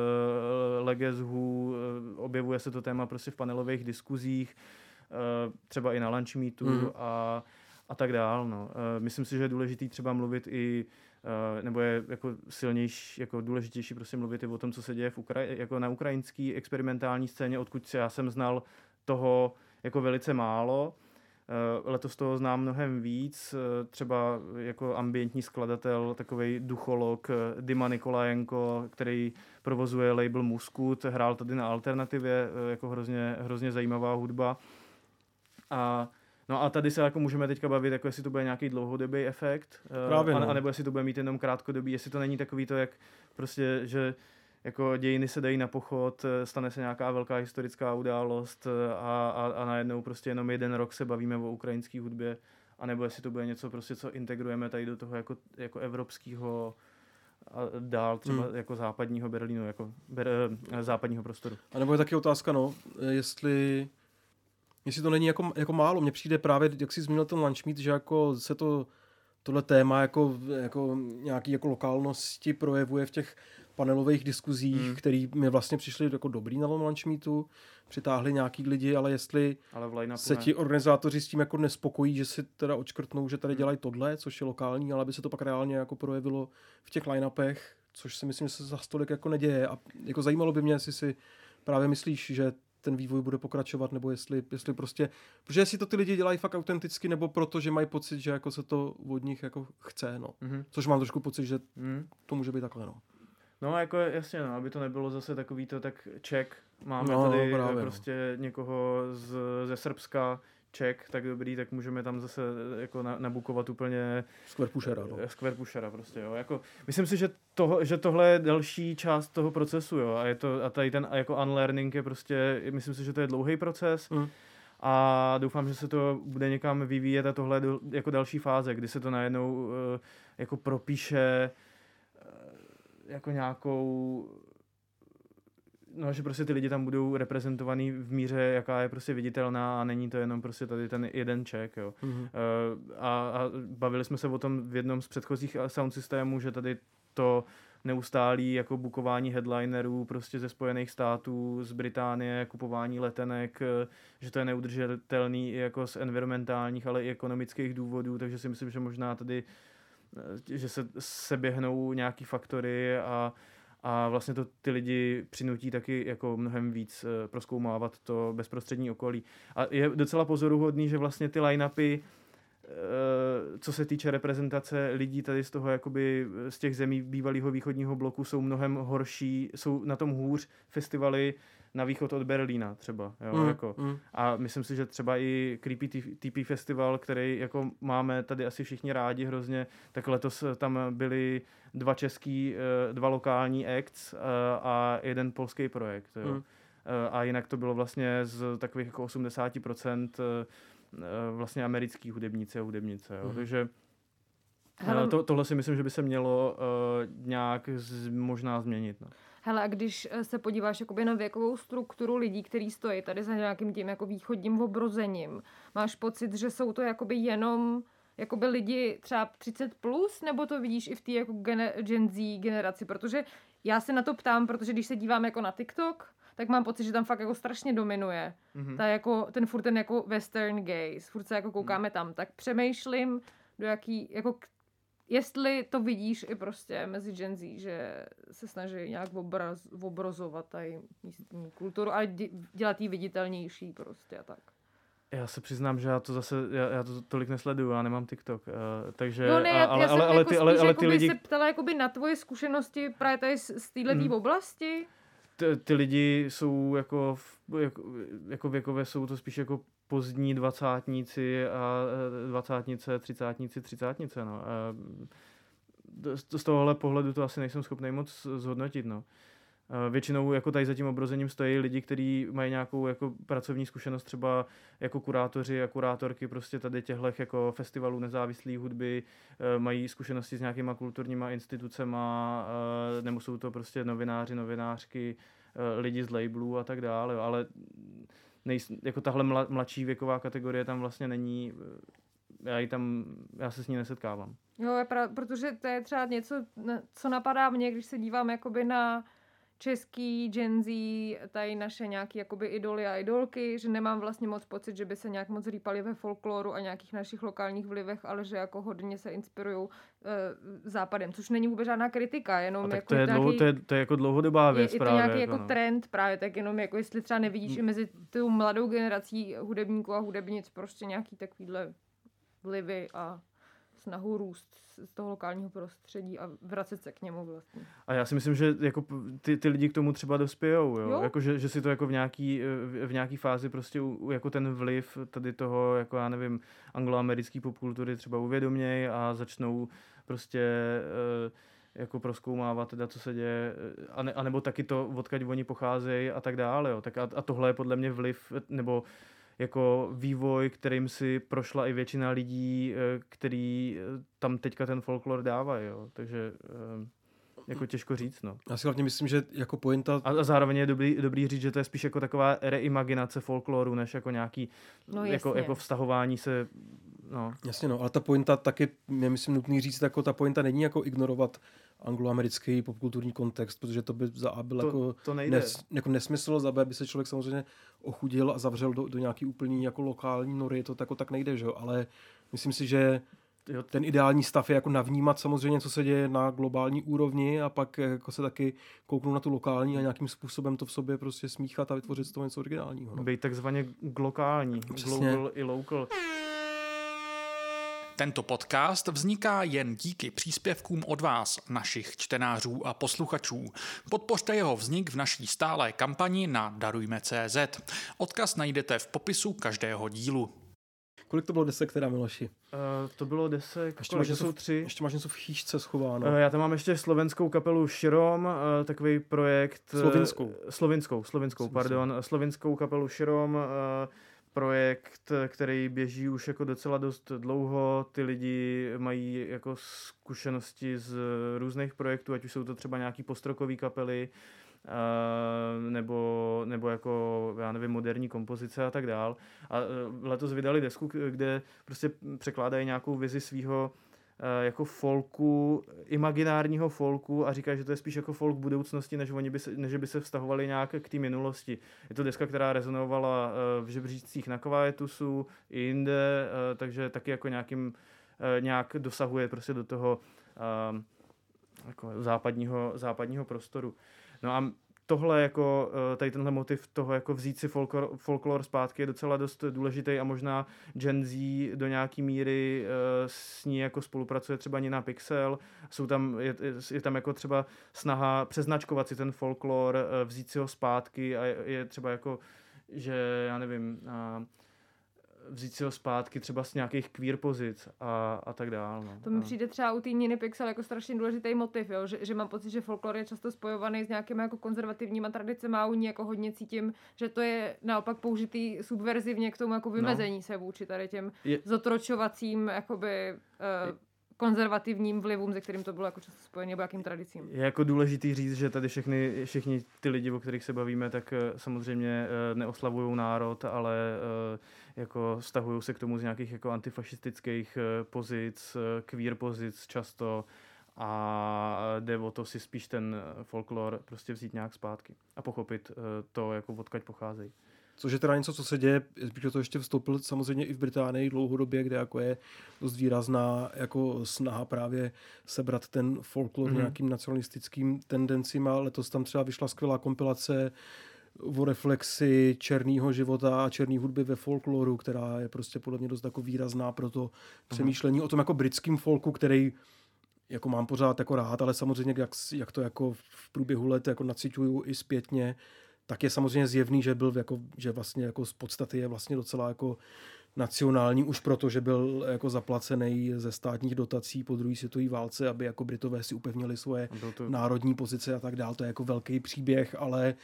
eh, objevuje se to téma prostě v panelových diskuzích, eh, třeba i na lunch meetu Mhm. a, a tak dál. No. Eh, Myslím si, že je důležitý třeba mluvit i eh, nebo je jako silnější, jako důležitější prostě mluvit i o tom, co se děje v Ukra- jako na ukrajinské experimentální scéně, odkud já jsem znal toho jako velice málo. Eh, Letos toho znám mnohem víc, eh, třeba jako ambientní skladatel, takový ducholog eh, Dima Nikolajenko, který provozuje label Muskut, hrál tady na alternativě, jako hrozně, hrozně zajímavá hudba. A No a tady se jako můžeme teďka bavit, jako jestli to bude nějaký dlouhodobý efekt, Právě, a, no. a nebo jestli to bude mít jenom krátkodobý, jestli to není takový to, jak prostě, že jako dějiny se dají na pochod, eh, stane se nějaká velká historická událost eh, a, a, a najednou prostě jenom jeden rok se bavíme o ukrajinské hudbě, a nebo jestli to bude něco prostě, co integrujeme tady do toho jako, jako evropského a dál třeba Hmm. jako západního Berlínu, jako ber, eh, západního prostoru. A nebo je taky otázka, no, jestli, jestli to není jako, jako málo. Mně přijde právě, jak jsi zmínil ten lunch meet, že jako se to, tohle téma jako, jako nějaký jako lokálnosti projevuje v těch panelových diskuzích, Hmm. hmm. který mi vlastně přišli jako dobrý na tom lunch meetu, přitáhli nějaký lidi, ale jestli Ale se ti organizátoři s tím jako nespokojí, že si teda očkrtnou, že tady dělají tohle, což je lokální, ale aby se to pak reálně jako projevilo v těch line-upech, což si myslím, že se za stolik jako neděje. A jako zajímalo by mě, jestli si právě myslíš, že ten vývoj bude pokračovat, nebo jestli, jestli prostě, protože jestli to ty lidi dělají fakt autenticky, nebo proto, že mají pocit, že jako se to od nich jako chce, no. Mhm. Což mám trošku pocit, že Mhm. to může být takhle, no. No jako jasně, no, aby to nebylo zase takový to, tak Ček, máme No, tady právě, eh, no. prostě někoho z, ze Srbska, Ček, tak dobrý, tak můžeme tam zase eh, jako na, nabukovat úplně Square pushera, no. eh, Square Pushera prostě, jo. Jako, myslím si, že, toho, že tohle je další část toho procesu, jo, a, je to, a tady ten jako unlearning je prostě, myslím si, že to je dlouhý proces, Mm. a doufám, že se to bude někam vyvíjet a tohle je jako další fáze, kdy se to najednou jako propíše jako nějakou no, že prostě ty lidi tam budou reprezentovaný v míře, jaká je prostě viditelná a není to jenom prostě tady ten jeden ček, jo. Mhm. Eh, a, a bavili jsme se o tom v jednom z předchozích eh, sound systémů, že tady to neustálý jako bukování headlinerů prostě ze Spojených států, z Británie, kupování letenek, eh, že to je neudržitelný i jako z environmentálních, ale i ekonomických důvodů, takže si myslím, že možná tady že se seběhnou nějaký faktory a, a vlastně to ty lidi přinutí taky jako mnohem víc eh, proskoumávat to bezprostřední okolí. A je docela pozoruhodný, že vlastně ty line-upy eh, co se týče reprezentace lidí tady z toho jakoby z těch zemí bývalého východního bloku jsou mnohem horší, jsou na tom hůř festivaly na východ od Berlína třeba, jo, Mm, jako. mm. A myslím si, že třeba i Creepy TP Festival, který jako máme tady asi všichni rádi hrozně, tak letos eh, tam byly dva český, eh, dva lokální acts eh, a jeden polský projekt. Jo. Eh, A jinak to bylo vlastně z takových jako 80% eh, eh, vlastně americký hudebníci a hudebnice. Jo. Mhm. Takže Hele, to, tohle si myslím, že by se mělo uh, nějak z, možná změnit. No. Hele, a když eh, se podíváš jakoby na věkovou strukturu lidí, kteří stojí tady za nějakým tím jako východním obrozením, máš pocit, že jsou to jakoby jenom jakoby lidi třeba 30 plus, nebo to vidíš i v té jako gene, Gen Z generaci, protože já se na to ptám, protože když se dívám jako na TikTok, tak mám pocit, že tam fakt jako strašně dominuje. Mhm. Ta jako, ten furt ten jako western gaze, furt se jako koukáme tam, tak přemýšlím, do jaký, jako jestli to vidíš i prostě mezi Gen Z, že se snaží nějak obraz, obrozovat tady místní kulturu a dě- dělat ji viditelnější prostě a tak. Já se přiznám, že já to zase, já, já to tolik nesleduju, já nemám TikTok, uh, takže, No ne, a- já, ale, já jsem ale, ale, jako ty, ale, spíš ale ty lidi, se ptala jakoby na tvoje zkušenosti právě tady z, z této Hmm. oblasti. ty, ty lidi jsou jako, v- jako, jako věkové jsou to spíš jako pozdní dvacátníci a eh, dvacátnice, třicátníci, třicátnice, no. A z- tohohle pohledu to asi nejsem schopný moc zhodnotit, no. Eh, Většinou jako tady za tím obrozením stojí lidi, kteří mají nějakou jako pracovní zkušenost třeba jako kurátoři a kurátorky prostě tady těchto jako festivalů nezávislé hudby, eh, mají zkušenosti s nějakýma kulturníma institucema, eh, nebo jsou to prostě novináři, novinářky, eh, lidi z labelů a tak dále, ale nejs, jako tahle mla, mladší věková kategorie tam vlastně není, eh, já, ji tam, já se s ní nesetkávám. Jo, pra, protože to je třeba něco, co napadá mě, když se dívám jakoby na český Gen Z, tady naše nějaký jakoby idoly a idolky, že nemám vlastně moc pocit, že by se nějak moc rýpali ve folkloru a nějakých našich lokálních vlivech, ale že jako hodně se inspirují uh, západem, což není vůbec žádná kritika, jenom A tak jako to je, nějaký, dlouho, to, je, to je jako dlouhodobá je, věc je to právě. nějaký jako no. trend právě, tak jenom jako jestli třeba nevidíš i mezi tou mladou generací hudebníků a hudebnic prostě nějaký takovýhle vlivy a snahu růst z toho lokálního prostředí a vracet se k němu vlastně. A já si myslím, že jako ty, ty lidi k tomu třeba dospějou, jo? Jo. Jako, že, že, si to jako v nějaký, eh, v- nějaký fázi prostě jako ten vliv tady toho, jako já nevím, angloamerický popkultury třeba uvědoměj a začnou prostě eh, jako proskoumávat teda, co se děje, eh, a, ne, a nebo taky to, odkud oni pocházejí a tak dále, jo. Tak a, a tohle je podle mě vliv, nebo jako vývoj, kterým si prošla i většina lidí, eh, který eh, tam teďka ten folklor dávají, jo. Takže eh, jako těžko říct, no. Já si hlavně myslím, že jako pointa A, a zároveň je dobrý, dobrý říct, že to je spíš jako taková reimaginace folkloru, než jako nějaký No jako, jasně. jako vztahování se, no. Jasně no, ale ta pointa taky, je myslím nutný říct, jako ta pointa není jako ignorovat angloamerický popkulturní kontext, protože to by za A byl To- jako, to nejde. Nes, jako nesmysl, za B by se člověk samozřejmě ochudil a zavřel do, do nějaký úplný jako lokální nory, to jako tak nejde, že jo, ale myslím si, že ten ideální stav je jako navnímat samozřejmě, co se děje na globální úrovni a pak jako se taky kouknout na tu lokální a nějakým způsobem to v sobě prostě smíchat a vytvořit z toho něco originálního. No. být takzvaně glokální, Přesně. global i local. Tento podcast vzniká jen díky příspěvkům od vás, našich čtenářů a posluchačů. Podpořte jeho vznik v naší stálé kampani na Darujme.cz. Odkaz najdete v popisu každého dílu. Kolik to bylo desek teda, Miloši? Uh, to bylo desek, Ještě kolik, máš, jsou v- tři. ještě máš něco v chýšce schováno. Uh, já tam mám ještě slovenskou kapelu Širom, uh, takový projekt... Slovinskou. Slovinskou, slovinskou, Jsem pardon. Slovinskou kapelu Širom, uh, projekt, eh, který běží už jako docela dost dlouho. Ty lidi mají jako zkušenosti z různých projektů, ať už jsou to třeba nějaký postrokový kapely, Uh, nebo, nebo jako, já nevím, moderní kompozice a tak dál. A uh, letos vydali desku, kde prostě překládají nějakou vizi svého jako folku, imaginárního folku a říká, že to je spíš jako folk budoucnosti, než, oni by se, než by se vztahovali nějak k té minulosti. Je to deska, která rezonovala uh, v žebříčcích na Kvajetusu i jinde, takže taky jako nějakým, nějak dosahuje prostě do toho jako západního, západního prostoru. No a tohle jako, eh, tady tenhle motiv toho jako vzít si folklor, folklor zpátky je docela dost důležitý a možná Gen Z do nějaký míry eh, s ní jako spolupracuje třeba Nina Pixel. Jsou tam, je, je tam jako třeba snaha přeznačkovat si ten folklor, eh, vzít si ho zpátky a je, je třeba jako, že já nevím, vzít si ho zpátky třeba z nějakých queer pozic a, a tak dál. No. To mi přijde třeba u té Niny Pixel jako strašně důležitý motiv, jo? Že, že, mám pocit, že folklor je často spojovaný s nějakými jako konzervativníma tradicemi a u ní jako hodně cítím, že to je naopak použitý subverzivně k tomu jako vymezení no. se vůči tady těm Je- zotročovacím jakoby uh, konzervativním vlivům, se kterým to bylo jako často spojené, nebo jakým tradicím. Je jako důležitý říct, že tady všechny, všichni ty lidi, o kterých se bavíme, tak eh, samozřejmě eh, neoslavují národ, ale jako stahují se k tomu z nějakých jako antifašistických eh, pozic, eh, queer pozic často a jde o to si spíš ten eh, folklor prostě vzít nějak zpátky a pochopit eh, to, jako odkaď pocházejí. Což je teda něco, co se děje, bych do toho ještě vstoupil samozřejmě i v Británii dlouhodobě, kde jako je dost výrazná jako snaha právě sebrat ten folklor mm-hmm. Mhm. nějakým nacionalistickým tendencím a letos tam třeba vyšla skvělá kompilace o reflexi černého života a černé hudby ve folkloru, která je prostě podle mě dost jako výrazná pro to přemýšlení o tom jako britským folku, který jako mám pořád jako rád, ale samozřejmě jak, jak to jako v průběhu let jako naciťuju i zpětně, tak je samozřejmě zjevný, že byl jako, že vlastně jako z podstaty je vlastně docela jako nacionální už proto, že byl jako zaplacený ze státních dotací po druhé světové válce, aby jako Britové si upevnili svoje to, národní pozice a tak dál. To je jako velký příběh, ale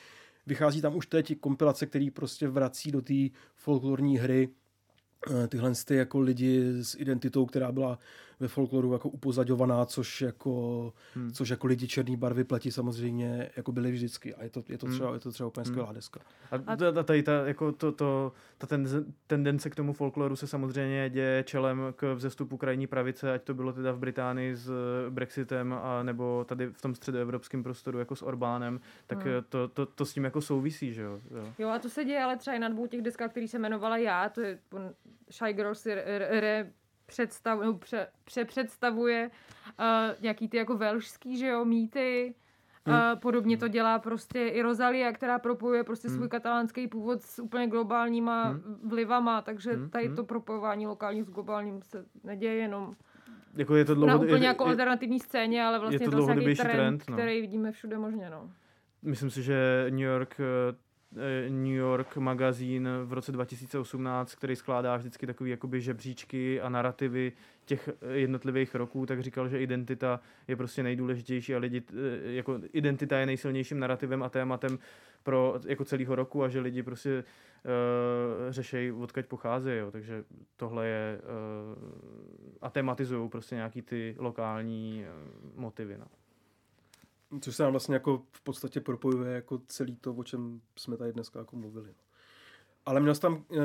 vychází tam už teď kompilace, který prostě vrací do té folklorní hry eh, tyhle ty jako lidi s identitou, která byla ve folkloru jako upozaďovaná, což jako, hmm. což jako lidi černý barvy platí samozřejmě jako byly vždycky a je to, je to, třeba, je to třeba úplně skvělá deska. A, a tady ta, jako to, to, ta ten, tendence k tomu folkloru se samozřejmě děje čelem k vzestupu krajní pravice, ať to bylo teda v Británii s eh, Brexitem, a nebo tady v tom středoevropském prostoru jako s Orbánem, tak Hmm. hmm. to, to, to, s tím jako souvisí, že jo. jo. Jo, a to se děje ale třeba i na dvou těch deskách, který se jmenovala já, to je Shy Girl si re, re, představ, no, pře, přepředstavuje uh, nějaký ty jako velšský, že jo, mýty. Hmm. Uh, podobně to dělá prostě i Rosalia, která propojuje prostě svůj katalánský původ s úplně globálníma vlivama, takže Hmm, tady hmm. to propojování lokálního s globálním se neděje jenom Jako je to na dlouho, úplně je, jako je, alternativní scéně, ale vlastně to je to, nějaký dlouhodobější trend, trend, no. který vidíme všude možně, no. Myslím si, že New York, eh, New York magazín v roce 2018, který skládá vždycky takový jakoby žebříčky a narrativy těch eh, jednotlivých roků, tak říkal, že identita je prostě nejdůležitější a lidi, eh, jako identita je nejsilnějším narrativem a tématem pro jako celého roku a že lidi prostě uh, řešejí, odkud pocházejí, jo. takže tohle je uh, a tematizují prostě nějaký ty lokální uh, motivy. No. Což se nám vlastně jako v podstatě propojuje jako celý to, o čem jsme tady dneska jako mluvili. Ale měl jsi tam e,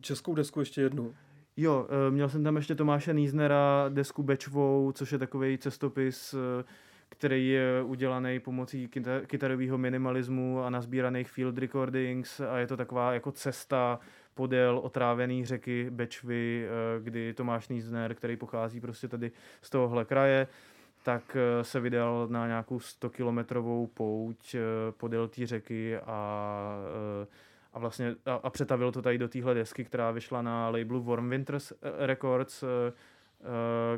českou desku ještě jednu. Jo, eh, měl jsem tam ještě Tomáše Níznera, desku Bečvou, což je takový cestopis, eh, který je udělaný pomocí kyta- kytarového minimalismu a nazbíraných field recordings a je to taková jako cesta podél otrávený řeky Bečvy, kdy Tomáš Nízner, který pochází prostě tady z tohohle kraje, tak eh, se vydal na nějakou 100 kilometrovou pouť eh, podél té řeky a eh, a vlastně a, a přetavil to tady do téhle desky, která vyšla na labelu Warm Winters Records,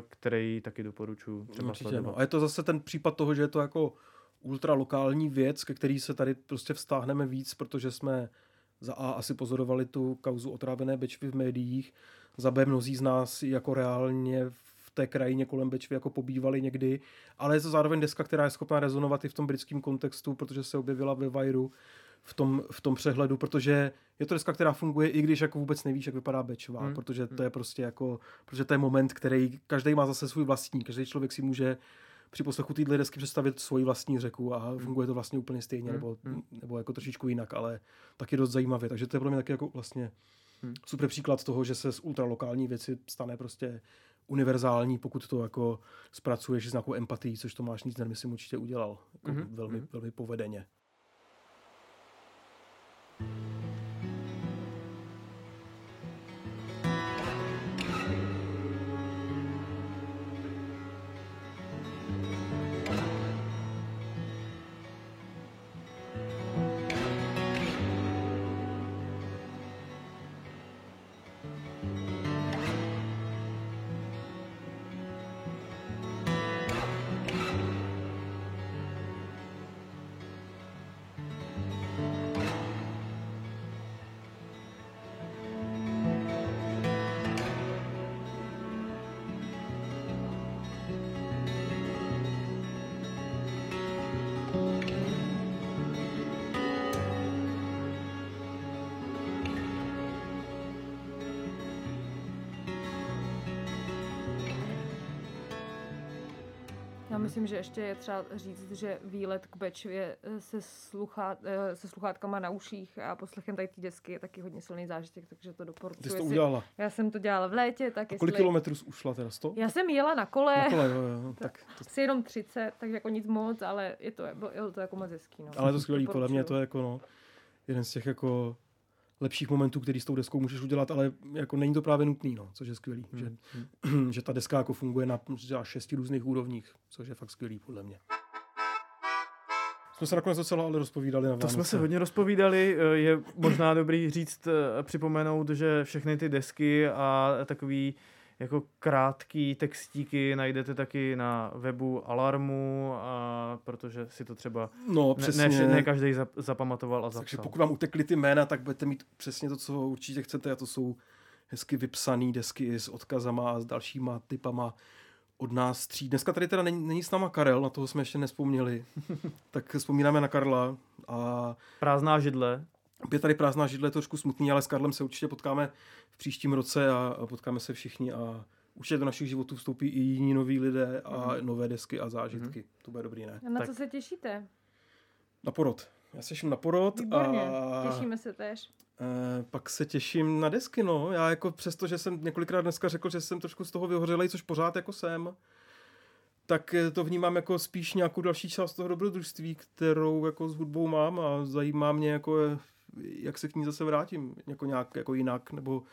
který taky doporučuji třeba Určitě, sledovat. no. A je to zase ten případ toho, že je to jako ultra lokální věc, ke který se tady prostě vztáhneme víc, protože jsme za A asi pozorovali tu kauzu otrávené Bečvy v médiích, za B mnozí z nás jako reálně v té krajině kolem Bečvy jako pobývali někdy, ale je to zároveň deska, která je schopná rezonovat i v tom britském kontextu, protože se objevila ve Vajru v tom, v tom přehledu, protože je to deska, která funguje, i když jako vůbec nevíš, jak vypadá Bečva, Hmm. protože to je prostě jako, protože to je moment, který každý má zase svůj vlastní, každý člověk si může při poslechu téhle desky představit svoji vlastní řeku a funguje to vlastně úplně stejně, Hmm. nebo, Hmm. nebo jako trošičku jinak, ale taky dost zajímavě. Takže to je pro mě taky jako vlastně Hmm. super příklad toho, že se z ultralokální věci stane prostě univerzální, pokud to jako zpracuješ s nějakou empatií, což Tomáš Nízner, myslím, určitě udělal jako Mhm, velmi, mhm. velmi povedeně. Já myslím, že ještě je třeba říct, že výlet k Bečvě eh, se, sluchá, eh, se sluchátkama na uších a poslechem tady té desky je taky hodně silný zážitek, takže to doporučuji. Ty jsi to udělala. Já jsem to dělala v létě, tak A kolik jestli... kilometrů jsi ušla teda? 100? Já jsem jela na kole, Na kole, jo, jo. <laughs> Tak, to, asi jenom 30, takže jako nic moc, ale je to, bylo to jako moc hezký. No. ale je to skvělý, podle mě to je jako no, jeden z těch jako lepších momentů, který s tou deskou můžeš udělat, ale jako není to právě nutný, no, což je skvělý. Hmm. Že, <clears throat> že ta deska jako funguje na třeba šesti různých úrovních, což je fakt skvělý podle mě. Jsme se nakonec docela ale rozpovídali na To jsme Vánoce. se hodně rozpovídali, eh, je možná dobrý říct, eh, připomenout, že všechny ty desky a takový jako krátký textíky najdete taky na webu Alarmu, a protože si to třeba No, ne, přesně. ne, ne každý zap, zapamatoval a Takže zapsal. pokud vám utekly ty jména, tak budete mít přesně to, co určitě chcete a to jsou hezky vypsané desky i s odkazama a s dalšíma typama od nás tří. Dneska tady teda není, není s náma Karel, na toho jsme ještě nespomněli. <laughs> tak vzpomínáme na Karla a Prázdná židle, je tady prázdná židle, je trošku smutný, ale s Karlem se určitě potkáme v příštím roce a, potkáme se všichni a určitě do našich životů vstoupí i jiní noví lidé a Mhm. nové desky a zážitky. To bude dobrý, ne? A na Tak. co se těšíte? Na porod. Já se těším na porod Výborně, a těšíme se též. Eh, pak se těším na desky, no. Já jako přesto, že jsem několikrát dneska řekl, že jsem trošku z toho vyhořelej, což pořád jako jsem, tak eh, to vnímám jako spíš nějakou další část toho dobrodružství, kterou jako s hudbou mám a zajímá mě jako, eh, jak se k ní zase vrátím, jako nějak jako jinak, nebo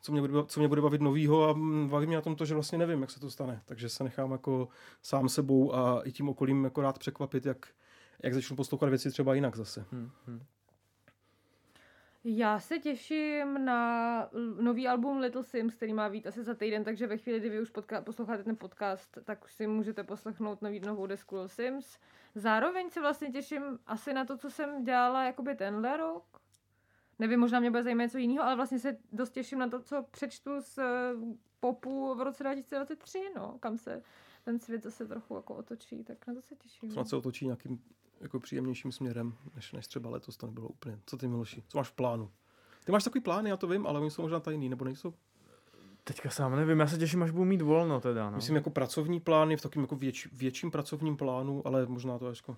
co mě, bude, co mě bude bavit novýho a baví mě na tom to, že vlastně nevím, jak se to stane. Takže se nechám jako sám sebou a i tím okolím jako rád překvapit, jak, jak začnu poslouchat věci třeba jinak zase. Hm, hm. Já se těším na nový album Little Sims, který má být asi za týden, takže ve chvíli, kdy vy už podka- posloucháte ten podcast, tak už si můžete poslechnout nový, novou desku Little Sims. Zároveň se vlastně těším asi na to, co jsem dělala jakoby tenhle rok. Nevím, možná mě bude zajímat něco jiného, ale vlastně se dost těším na to, co přečtu z eh, popu v roce 2023, no, kam se ten svět zase trochu jako otočí, tak na to se těším. snad se otočí nějakým jako příjemnějším směrem, než, než třeba letos to nebylo úplně. Co ty Miloši? Co máš v plánu? Ty máš takový plány, já to vím, ale oni jsou možná tajný, nebo nejsou? Teďka sám nevím, já se těším, až budu mít volno teda, no. Myslím jako pracovní plány, v takovém jako věč, větším pracovním plánu, ale možná to jako...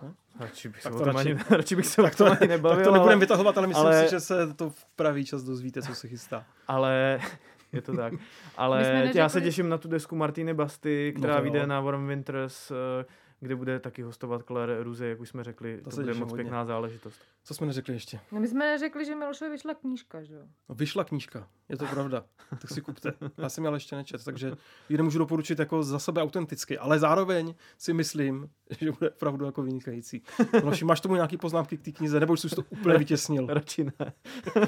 <laughs> Radši bych se Tak o to radši- ani, radši bych se Tak o to, tom ani nebavil, tak to nebudeme ale, vytahovat, ale myslím ale- si, že se to v pravý čas dozvíte, co se chystá. ale <laughs> je to tak. Ale neřekli- já se těším na tu desku Martiny Basty, která No vyjde na Warm Winters, eh, kde bude taky hostovat Claire Ruze, jak už jsme řekli. To To, bude moc hodně. pěkná záležitost. Co jsme neřekli ještě? No my jsme řekli, že Milošovi vyšla knížka, že jo? No, vyšla knížka, je to pravda, <laughs> tak si kupte. Já jsem ji ale ještě nečet, takže ji nemůžu doporučit jako za sebe autenticky, ale zároveň si myslím, že bude opravdu jako vynikající. Miloši, máš tomu nějaký poznámky k té knize, nebo jsi to úplně vytěsnil? <laughs> Radši ne.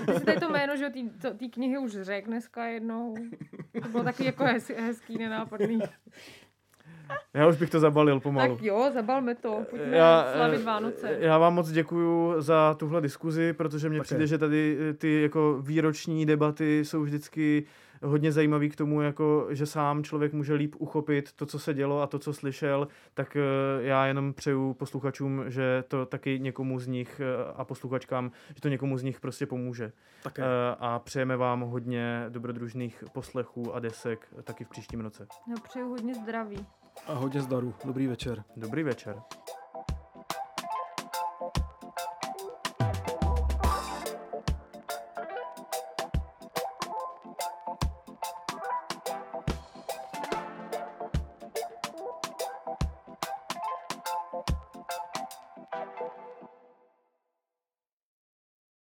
Ty jsi to jméno, že té knihy už řekl dneska jednou. To bylo taky jako hez, hezký, nenápadný. Já už bych to zabalil pomalu. Tak jo, zabalme to. Pojďme Já, slavit eh, Vánoce. Já vám moc děkuju za tuhle diskuzi, protože mně Také. přijde, že tady eh, ty jako výroční debaty jsou vždycky hodně zajímavý k tomu, jako, že sám člověk může líp uchopit to, co se dělo a to, co slyšel, tak eh, já jenom přeju posluchačům, že to taky někomu z nich a posluchačkám, že to někomu z nich prostě pomůže. Také. A přejeme vám hodně dobrodružných poslechů a desek taky v příštím roce. Já přeju hodně zdraví. A hodně zdaru. Dobrý večer. Dobrý večer.